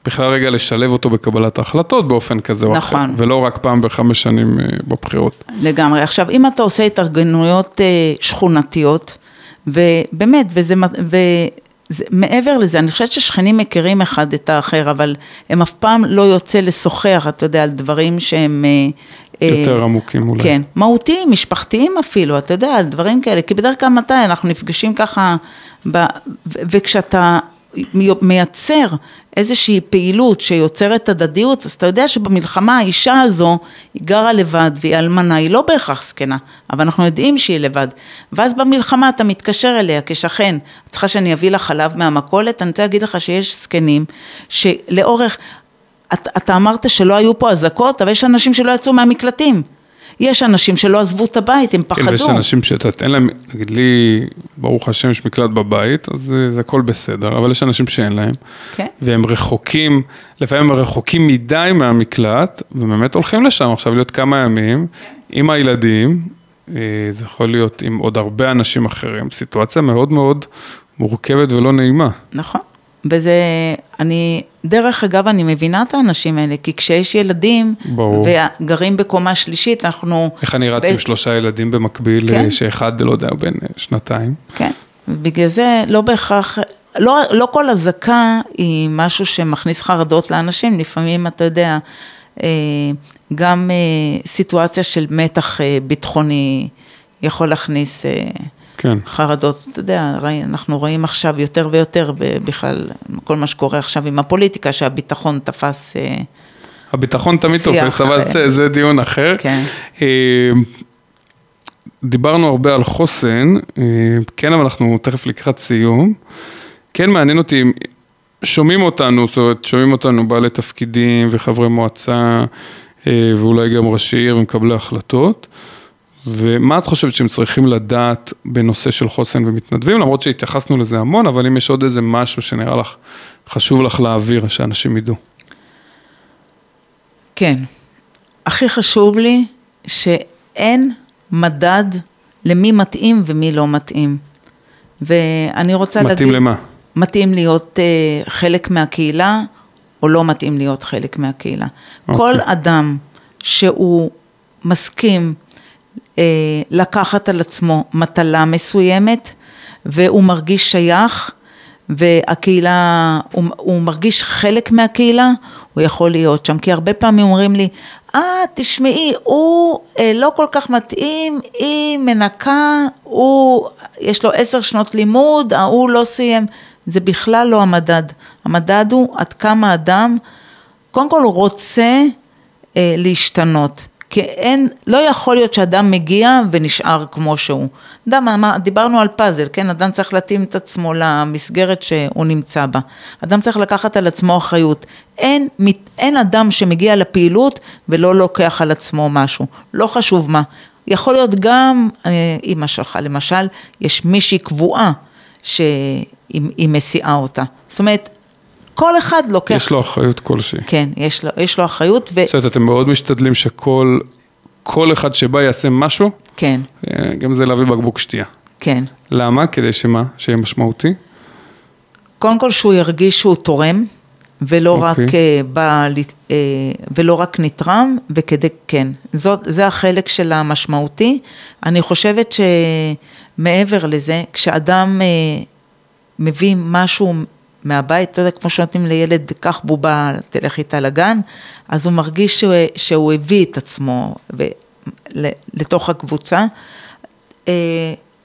בכלל רגע לשלב אותו בקבלת ההחלטות באופן כזה או אחר, נכון. ולא רק פעם בחמש שנים אה, בבחירות. לגמרי. עכשיו, אם אתה עושה התארגנויות אה, שכונתיות, ובאמת, וזה, וזה, מעבר לזה, אני חושבת ששכנים מכירים אחד את האחר, אבל הם אף פעם לא יוצא לשוחח, אתה יודע, על דברים שהם... אה, יותר עמוקים אולי. כן, מהותיים, משפחתיים אפילו, אתה יודע, על דברים כאלה, כי בדרך כלל מתי אנחנו נפגשים ככה, ב, ו- וכשאתה מייצר איזושהי פעילות שיוצרת הדדיות, אז אתה יודע שבמלחמה האישה הזו, היא גרה לבד והיא אלמנה, היא לא בהכרח זקנה, אבל אנחנו יודעים שהיא לבד. ואז במלחמה אתה מתקשר אליה כשכן, את צריכה שאני אביא לך חלב מהמכולת, אני רוצה להגיד לך שיש זקנים שלאורך, אתה, אתה אמרת שלא היו פה אזעקות, אבל יש אנשים שלא יצאו מהמקלטים. יש אנשים שלא עזבו את הבית, הם פחדו. כן, ויש אנשים שאת יודעת, אין להם, נגיד לי, ברוך השם יש מקלט בבית, אז זה, זה הכל בסדר, אבל יש אנשים שאין להם, כן. והם רחוקים, לפעמים הם רחוקים מדי מהמקלט, ובאמת הולכים לשם עכשיו להיות כמה ימים, עם הילדים, אה, זה יכול להיות עם עוד הרבה אנשים אחרים, סיטואציה מאוד מאוד מורכבת ולא נעימה. נכון. וזה, אני, דרך אגב, אני מבינה את האנשים האלה, כי כשיש ילדים, ברור. וגרים בקומה שלישית, אנחנו... איך אני רץ ב- עם שלושה ילדים במקביל, כן. אה, שאחד, לא יודע, הוא בן אה, שנתיים. כן, בגלל זה לא בהכרח, לא, לא כל אזעקה היא משהו שמכניס חרדות לאנשים, לפעמים אתה יודע, אה, גם סיטואציה של מתח ביטחוני יכול להכניס כן. חרדות, אתה יודע, ראי- אנחנו רואים עכשיו יותר ויותר בכלל, כל מה שקורה עכשיו עם הפוליטיקה, שהביטחון תפס, אה, הביטחון תמיד תופס, אבל אה, זה, זה דיון אחר. כן. אה, דיברנו הרבה על חוסן, כן, אבל אנחנו תכף לקראת סיום. כן מעניין אותי שומעים אותנו, זאת אומרת, שומעים אותנו בעלי תפקידים וחברי מועצה, ואולי גם ראשי עיר ומקבלי החלטות. ומה את חושבת שהם צריכים לדעת בנושא של חוסן ומתנדבים, למרות שהתייחסנו לזה המון, אבל אם יש עוד איזה משהו שנראה לך, חשוב לך להעביר, שאנשים ידעו. כן. הכי חשוב לי שאין מדד למי מתאים ומי לא מתאים. ואני רוצה מתאים להגיד... מתאים למה? מתאים להיות uh, חלק מהקהילה, או לא מתאים להיות חלק מהקהילה. Okay. אוקיי. כל אדם שהוא מסכים לקחת על עצמו מטלה מסוימת, והוא מרגיש שייך, והקהילה, הוא, הוא מרגיש חלק מהקהילה, הוא יכול להיות שם. כי הרבה פעמים אומרים לי, אה, תשמעי, הוא אה, לא כל כך מתאים, היא מנקה, הוא, יש לו עשר שנות לימוד, ההוא לא סיים. זה בכלל לא המדד. המדד הוא עד כמה אדם, קודם כל הוא רוצה אה, להשתנות. כי אין, לא יכול להיות שאדם מגיע ונשאר כמו שהוא. אדם, דיברנו על פאזל, כן? אדם צריך להתאים את עצמו למסגרת שהוא נמצא בה. אדם צריך לקחת על עצמו אחריות. אין, אין אדם שמגיע לפעילות ולא לוקח על עצמו משהו. לא חשוב מה. יכול להיות גם, אה, אימא שלך למשל, יש מישהי קבועה שהיא מסיעה אותה. זאת אומרת, כל אחד לוקח... יש לו אחריות כלשהי. כן, יש לו, יש לו אחריות. ו... זאת אומרת, אתם מאוד משתדלים שכל כל אחד שבא יעשה משהו? כן. גם זה להביא בקבוק שתייה. כן. למה? כדי שמה? שיהיה משמעותי? קודם כל שהוא ירגיש שהוא תורם, ולא okay. אוקיי. רק uh, בא, uh, ולא רק נתרם, וכדי, כן, זאת, זה החלק של המשמעותי. אני חושבת שמעבר לזה, כשאדם מביא משהו מהבית, אתה יודע, כמו שנותנים לילד, קח בובה, תלך איתה לגן, אז הוא מרגיש שהוא, שהוא הביא את עצמו ו, לתוך הקבוצה. אה,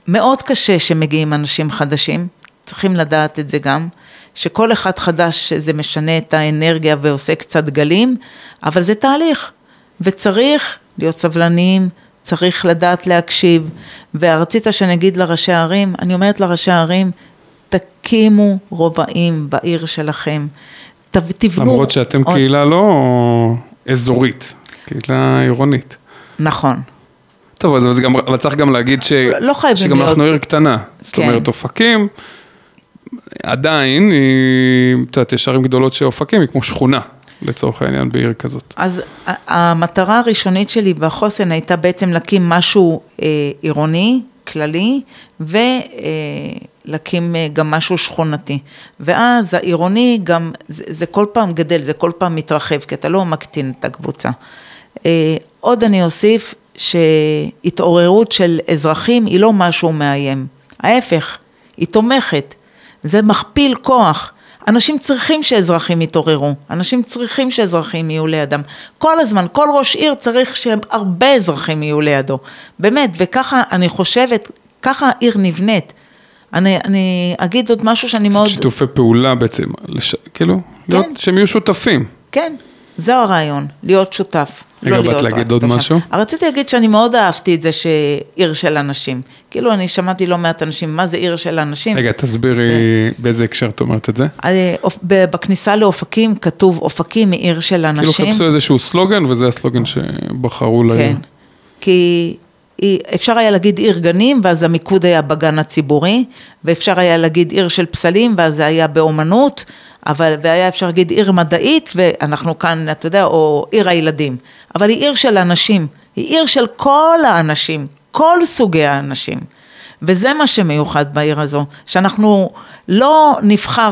מאוד קשה שמגיעים אנשים חדשים, צריכים לדעת את זה גם, שכל אחד חדש זה משנה את האנרגיה ועושה קצת גלים, אבל זה תהליך, וצריך להיות סבלניים, צריך לדעת להקשיב, ורצית שאני אגיד לראשי הערים, אני אומרת לראשי הערים, תקימו רובעים בעיר שלכם, תבנו... למרות שאתם עוד... קהילה לא אזורית, קהילה עירונית. נכון. טוב, אז גם, אבל צריך גם להגיד ש... לא, לא חייבים שגם להיות... אנחנו עיר קטנה. כן. זאת אומרת, אופקים, עדיין, את יודעת, יש ערים גדולות שאופקים היא כמו שכונה. לצורך העניין בעיר כזאת. אז המטרה הראשונית שלי בחוסן הייתה בעצם להקים משהו אה, עירוני, כללי, ולהקים אה, גם משהו שכונתי. ואז העירוני גם, זה, זה כל פעם גדל, זה כל פעם מתרחב, כי אתה לא מקטין את הקבוצה. אה, עוד אני אוסיף שהתעוררות של אזרחים היא לא משהו מאיים, ההפך, היא תומכת, זה מכפיל כוח. אנשים צריכים שאזרחים יתעוררו, אנשים צריכים שאזרחים יהיו לידם. כל הזמן, כל ראש עיר צריך שהרבה אזרחים יהיו לידו. באמת, וככה אני חושבת, ככה העיר נבנית. אני, אני אגיד עוד משהו שאני מאוד... שיתופי פעולה בעצם, לש... כאילו, כן. להיות, שהם יהיו שותפים. כן, זה הרעיון, להיות שותף. רגע, לא באת להגיד עוד משהו? רציתי להגיד שאני מאוד אהבתי את זה שעיר של אנשים. כאילו, אני שמעתי לא מעט אנשים, מה זה עיר של אנשים? רגע, תסבירי באיזה הקשר את אומרת את זה. אה, בכניסה לאופקים כתוב, אופקים היא עיר של אנשים. כאילו חיפשו איזשהו סלוגן, וזה הסלוגן שבחרו לעיר. כן, כי אפשר היה להגיד עיר גנים, ואז המיקוד היה בגן הציבורי, ואפשר היה להגיד עיר של פסלים, ואז זה היה באומנות, אבל, והיה אפשר להגיד עיר מדעית, ואנחנו כאן, אתה יודע, או עיר הילדים. אבל היא עיר של אנשים, היא עיר של כל האנשים, כל סוגי האנשים. וזה מה שמיוחד בעיר הזו, שאנחנו לא נבחר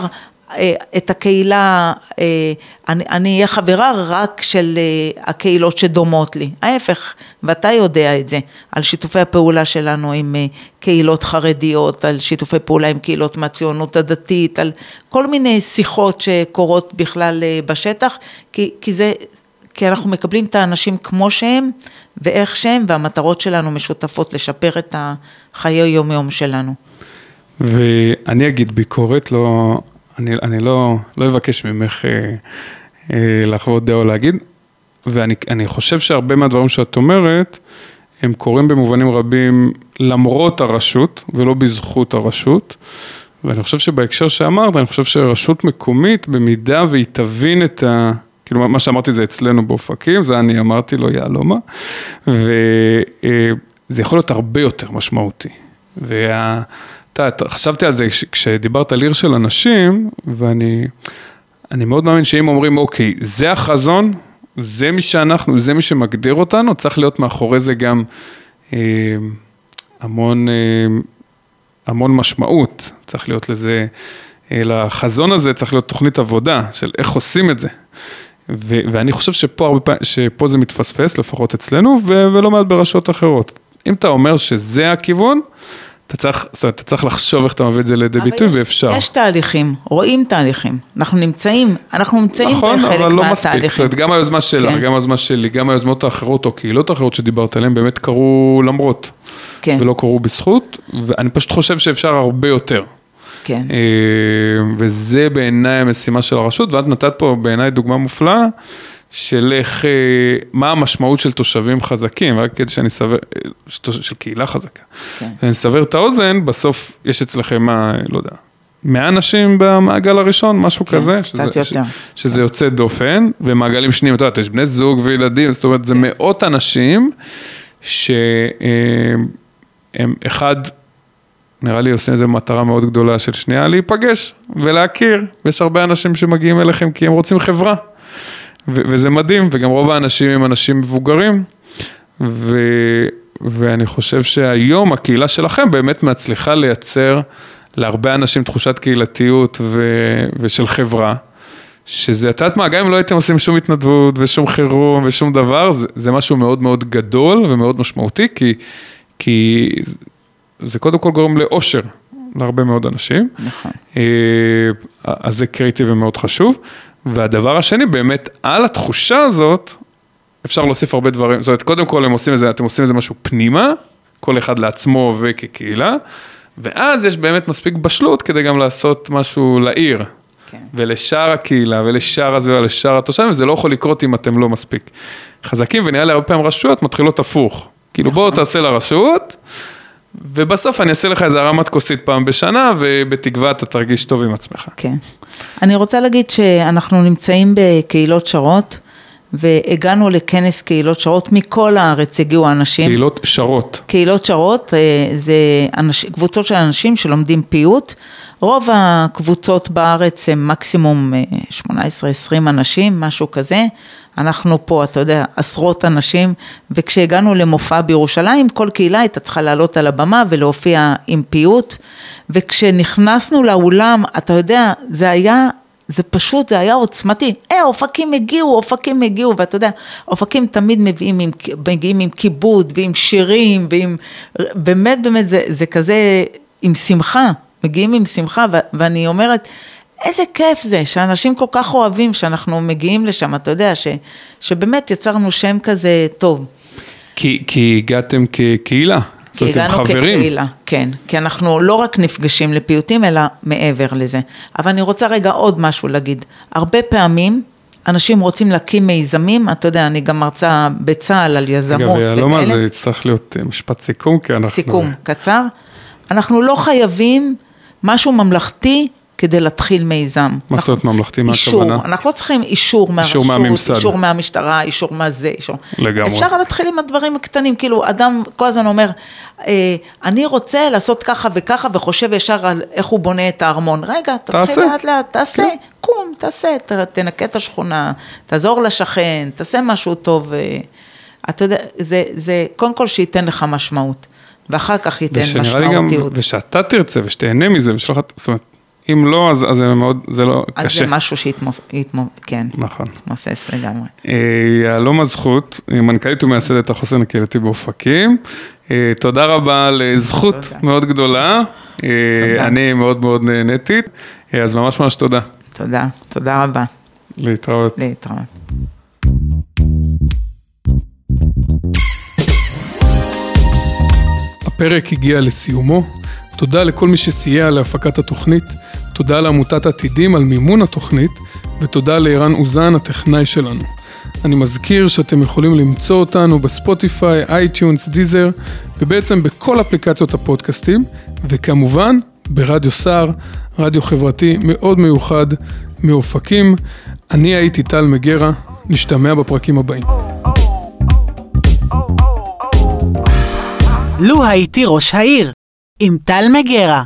את הקהילה, אה, אני אהיה חברה רק של אה, הקהילות שדומות לי, ההפך, ואתה יודע את זה, על שיתופי הפעולה שלנו עם קהילות חרדיות, על שיתופי פעולה עם קהילות מהציונות הדתית, על כל מיני שיחות שקורות בכלל בשטח, כי, כי זה, כי אנחנו מקבלים את האנשים כמו שהם ואיך שהם, והמטרות שלנו משותפות לשפר את החיי היום-יום שלנו. ואני אגיד ביקורת, לא, אני, אני לא, לא אבקש ממך אה, אה, לחוות דעה או להגיד, ואני חושב שהרבה מהדברים שאת אומרת, הם קורים במובנים רבים למרות הרשות ולא בזכות הרשות, ואני חושב שבהקשר שאמרת, אני חושב שרשות מקומית, במידה והיא תבין את ה... כאילו, מה שאמרתי זה אצלנו באופקים, זה אני אמרתי, לא יהלומה, וזה יכול להיות הרבה יותר משמעותי. וה... אתה, חשבתי על זה כשדיברת על עיר של אנשים, ואני אני מאוד מאמין שאם אומרים, אוקיי, זה החזון, זה מי שאנחנו, זה מי שמגדיר אותנו, צריך להיות מאחורי זה גם אה, המון, אה, המון משמעות, צריך להיות לזה, אה, לחזון הזה צריך להיות תוכנית עבודה של איך עושים את זה. ו- ואני חושב שפה, הרבה פעמים, שפה זה מתפספס, לפחות אצלנו, ו- ולא מעט ברשויות אחרות. אם אתה אומר שזה הכיוון, אתה צריך, זאת אומרת, אתה צריך לחשוב איך אתה מביא את זה לידי ביטוי, יש, ואפשר. יש תהליכים, רואים תהליכים. אנחנו נמצאים, אנחנו נמצאים נכון, בחלק אבל לא מספיק. זאת מהתהליכים. אומרת, גם היוזמה שלך, כן. גם היוזמה שלי, גם היוזמות האחרות או קהילות האחרות שדיברת עליהן, באמת קרו למרות. כן, ולא קרו בזכות, ואני פשוט חושב שאפשר הרבה יותר. כן. אה, וזה בעיניי המשימה של הרשות, ואת נתת פה בעיניי דוגמה מופלאה של איך, אה, מה המשמעות של תושבים חזקים, רק כדי שאני אסבר, אה, של קהילה חזקה. כן. ואני אסבר את האוזן, בסוף יש אצלכם, מה, לא יודע, 100 אנשים במעגל הראשון, מששהו כן, כזה. קצת שזה, יותר. ש, שזה יוצא דופן, ומעגלים שניים, את יודעת, יש בני זוג וילדים, זאת אומרת, זה כן. מאות אנשים שהם אחד, נראה לי עושים איזו מטרה מאוד גדולה של שנייה, להיפגש ולהכיר, ויש הרבה אנשים שמגיעים אליכם כי הם רוצים חברה, ו- וזה מדהים, וגם רוב האנשים הם אנשים מבוגרים, ו- ואני חושב שהיום הקהילה שלכם באמת מצליחה לייצר להרבה אנשים תחושת קהילתיות ו- ושל חברה. שזה, את יודעת מה, גם אם לא הייתם עושים שום התנדבות ושום חירום ושום דבר, זה, זה משהו מאוד מאוד גדול ומאוד משמעותי, כי, כי זה קודם כל גורם לאושר להרבה מאוד אנשים. נכון. אה, אז זה קריטי ומאוד חשוב. והדבר השני, באמת, על התחושה הזאת, אפשר להוסיף הרבה דברים. זאת אומרת, קודם כל הם עושים איזה, אתם עושים איזה משהו פנימה, כל אחד לעצמו וכקהילה, ואז יש באמת מספיק בשלות כדי גם לעשות משהו לעיר. כן. ולשאר הקהילה, ולשאר הסביבה, לשאר התושבים, וזה לא יכול לקרות אם אתם לא מספיק חזקים, ונראה לי הרבה פעמים רשויות מתחילות הפוך. כאילו בואו תעשה לרשות, ובסוף אני אעשה לך איזה הרמת כוסית פעם בשנה, ובתקווה אתה תרגיש טוב עם עצמך. כן. אני רוצה להגיד שאנחנו נמצאים בקהילות שרות, והגענו לכנס קהילות שרות, מכל הארץ הגיעו אנשים. קהילות שרות. קהילות שרות אה, זה אנש, קבוצות של אנשים שלומדים פיוט. רוב הקבוצות בארץ הם מקסימום אה, 18-20 אנשים, משהו כזה. אנחנו פה, אתה יודע, עשרות אנשים, וכשהגענו למופע בירושלים, כל קהילה הייתה צריכה לעלות על הבמה ולהופיע עם פיוט, וכשנכנסנו לאולם, אתה יודע, זה היה זה פשוט, זה היה עוצמתי. אה, אופקים הגיעו, אופקים הגיעו, ואתה יודע, אופקים תמיד מביאים עם, מגיעים עם כיבוד ועם שירים ועם, באמת באמת זה, זה כזה עם שמחה, מגיעים עם שמחה, ו, ואני אומרת, איזה כיף זה, שאנשים כל כך אוהבים שאנחנו מגיעים לשם, אתה יודע, ש, שבאמת יצרנו שם כזה טוב. כי, כי הגעתם כקהילה. זאת אומרת, הגענו חברים. כקהילה, כן, כי אנחנו לא רק נפגשים לפיוטים, אלא מעבר לזה. אבל אני רוצה רגע עוד משהו להגיד. הרבה פעמים אנשים רוצים להקים מיזמים, אתה יודע, אני גם מרצה בצה"ל על יזמות אגב, יהלומה זה יצטרך להיות אה, משפט סיכום, כי אנחנו... סיכום קצר. אנחנו לא חייבים משהו ממלכתי כדי להתחיל מיזם. מה זאת אומרת ממלכתי? מה אישור, הכוונה? אנחנו לא צריכים אישור מהרשות, מהממסד. אישור מהמשטרה, אישור מהזה, אישור. לגמרי. אפשר להתחיל עם הדברים הקטנים, כאילו אדם כל הזמן אומר, אה, אני רוצה לעשות ככה וככה וחושב ישר על איך הוא בונה את הארמון. רגע, תתחיל. לאט לאט, תעשה, כן. קום, תעשה, ת, תנקה את השכונה, תעזור לשכן, תעשה משהו טוב. אה, אתה יודע, זה, זה קודם כל שייתן לך משמעות, ואחר כך ייתן ושנראה לי גם, משמעותיות. ושאתה תרצה ושתהנה מזה, ושלך, זאת אומרת, אם לא, אז, אז זה מאוד, זה לא, אז קשה. זה משהו שיתמוס... יתמו, כן, נכון. יתמוסס לגמרי. אה, יהלום הזכות, היא מנכ"לית ומייסדת החוסן הקהילתי באופקים. אה, תודה רבה על אה, זכות תודה. מאוד גדולה. אה, תודה. אני מאוד מאוד נהניתי, אה, אז ממש ממש תודה. תודה, תודה רבה. להתראות. להתראות. הפרק הגיע לסיומו. תודה לכל מי שסייע להפקת התוכנית, תודה לעמותת עתידים על מימון התוכנית, ותודה לערן אוזן, הטכנאי שלנו. אני מזכיר שאתם יכולים למצוא אותנו ב Spotify, iTunes, Deezer, ובעצם בכל אפליקציות הפודקאסטים, וכמובן, ברדיו סער, רדיו חברתי מאוד מיוחד מאופקים. אני הייתי טל מגרה, נשתמע בפרקים הבאים. לו הייתי ראש העיר, עם טל מגרה.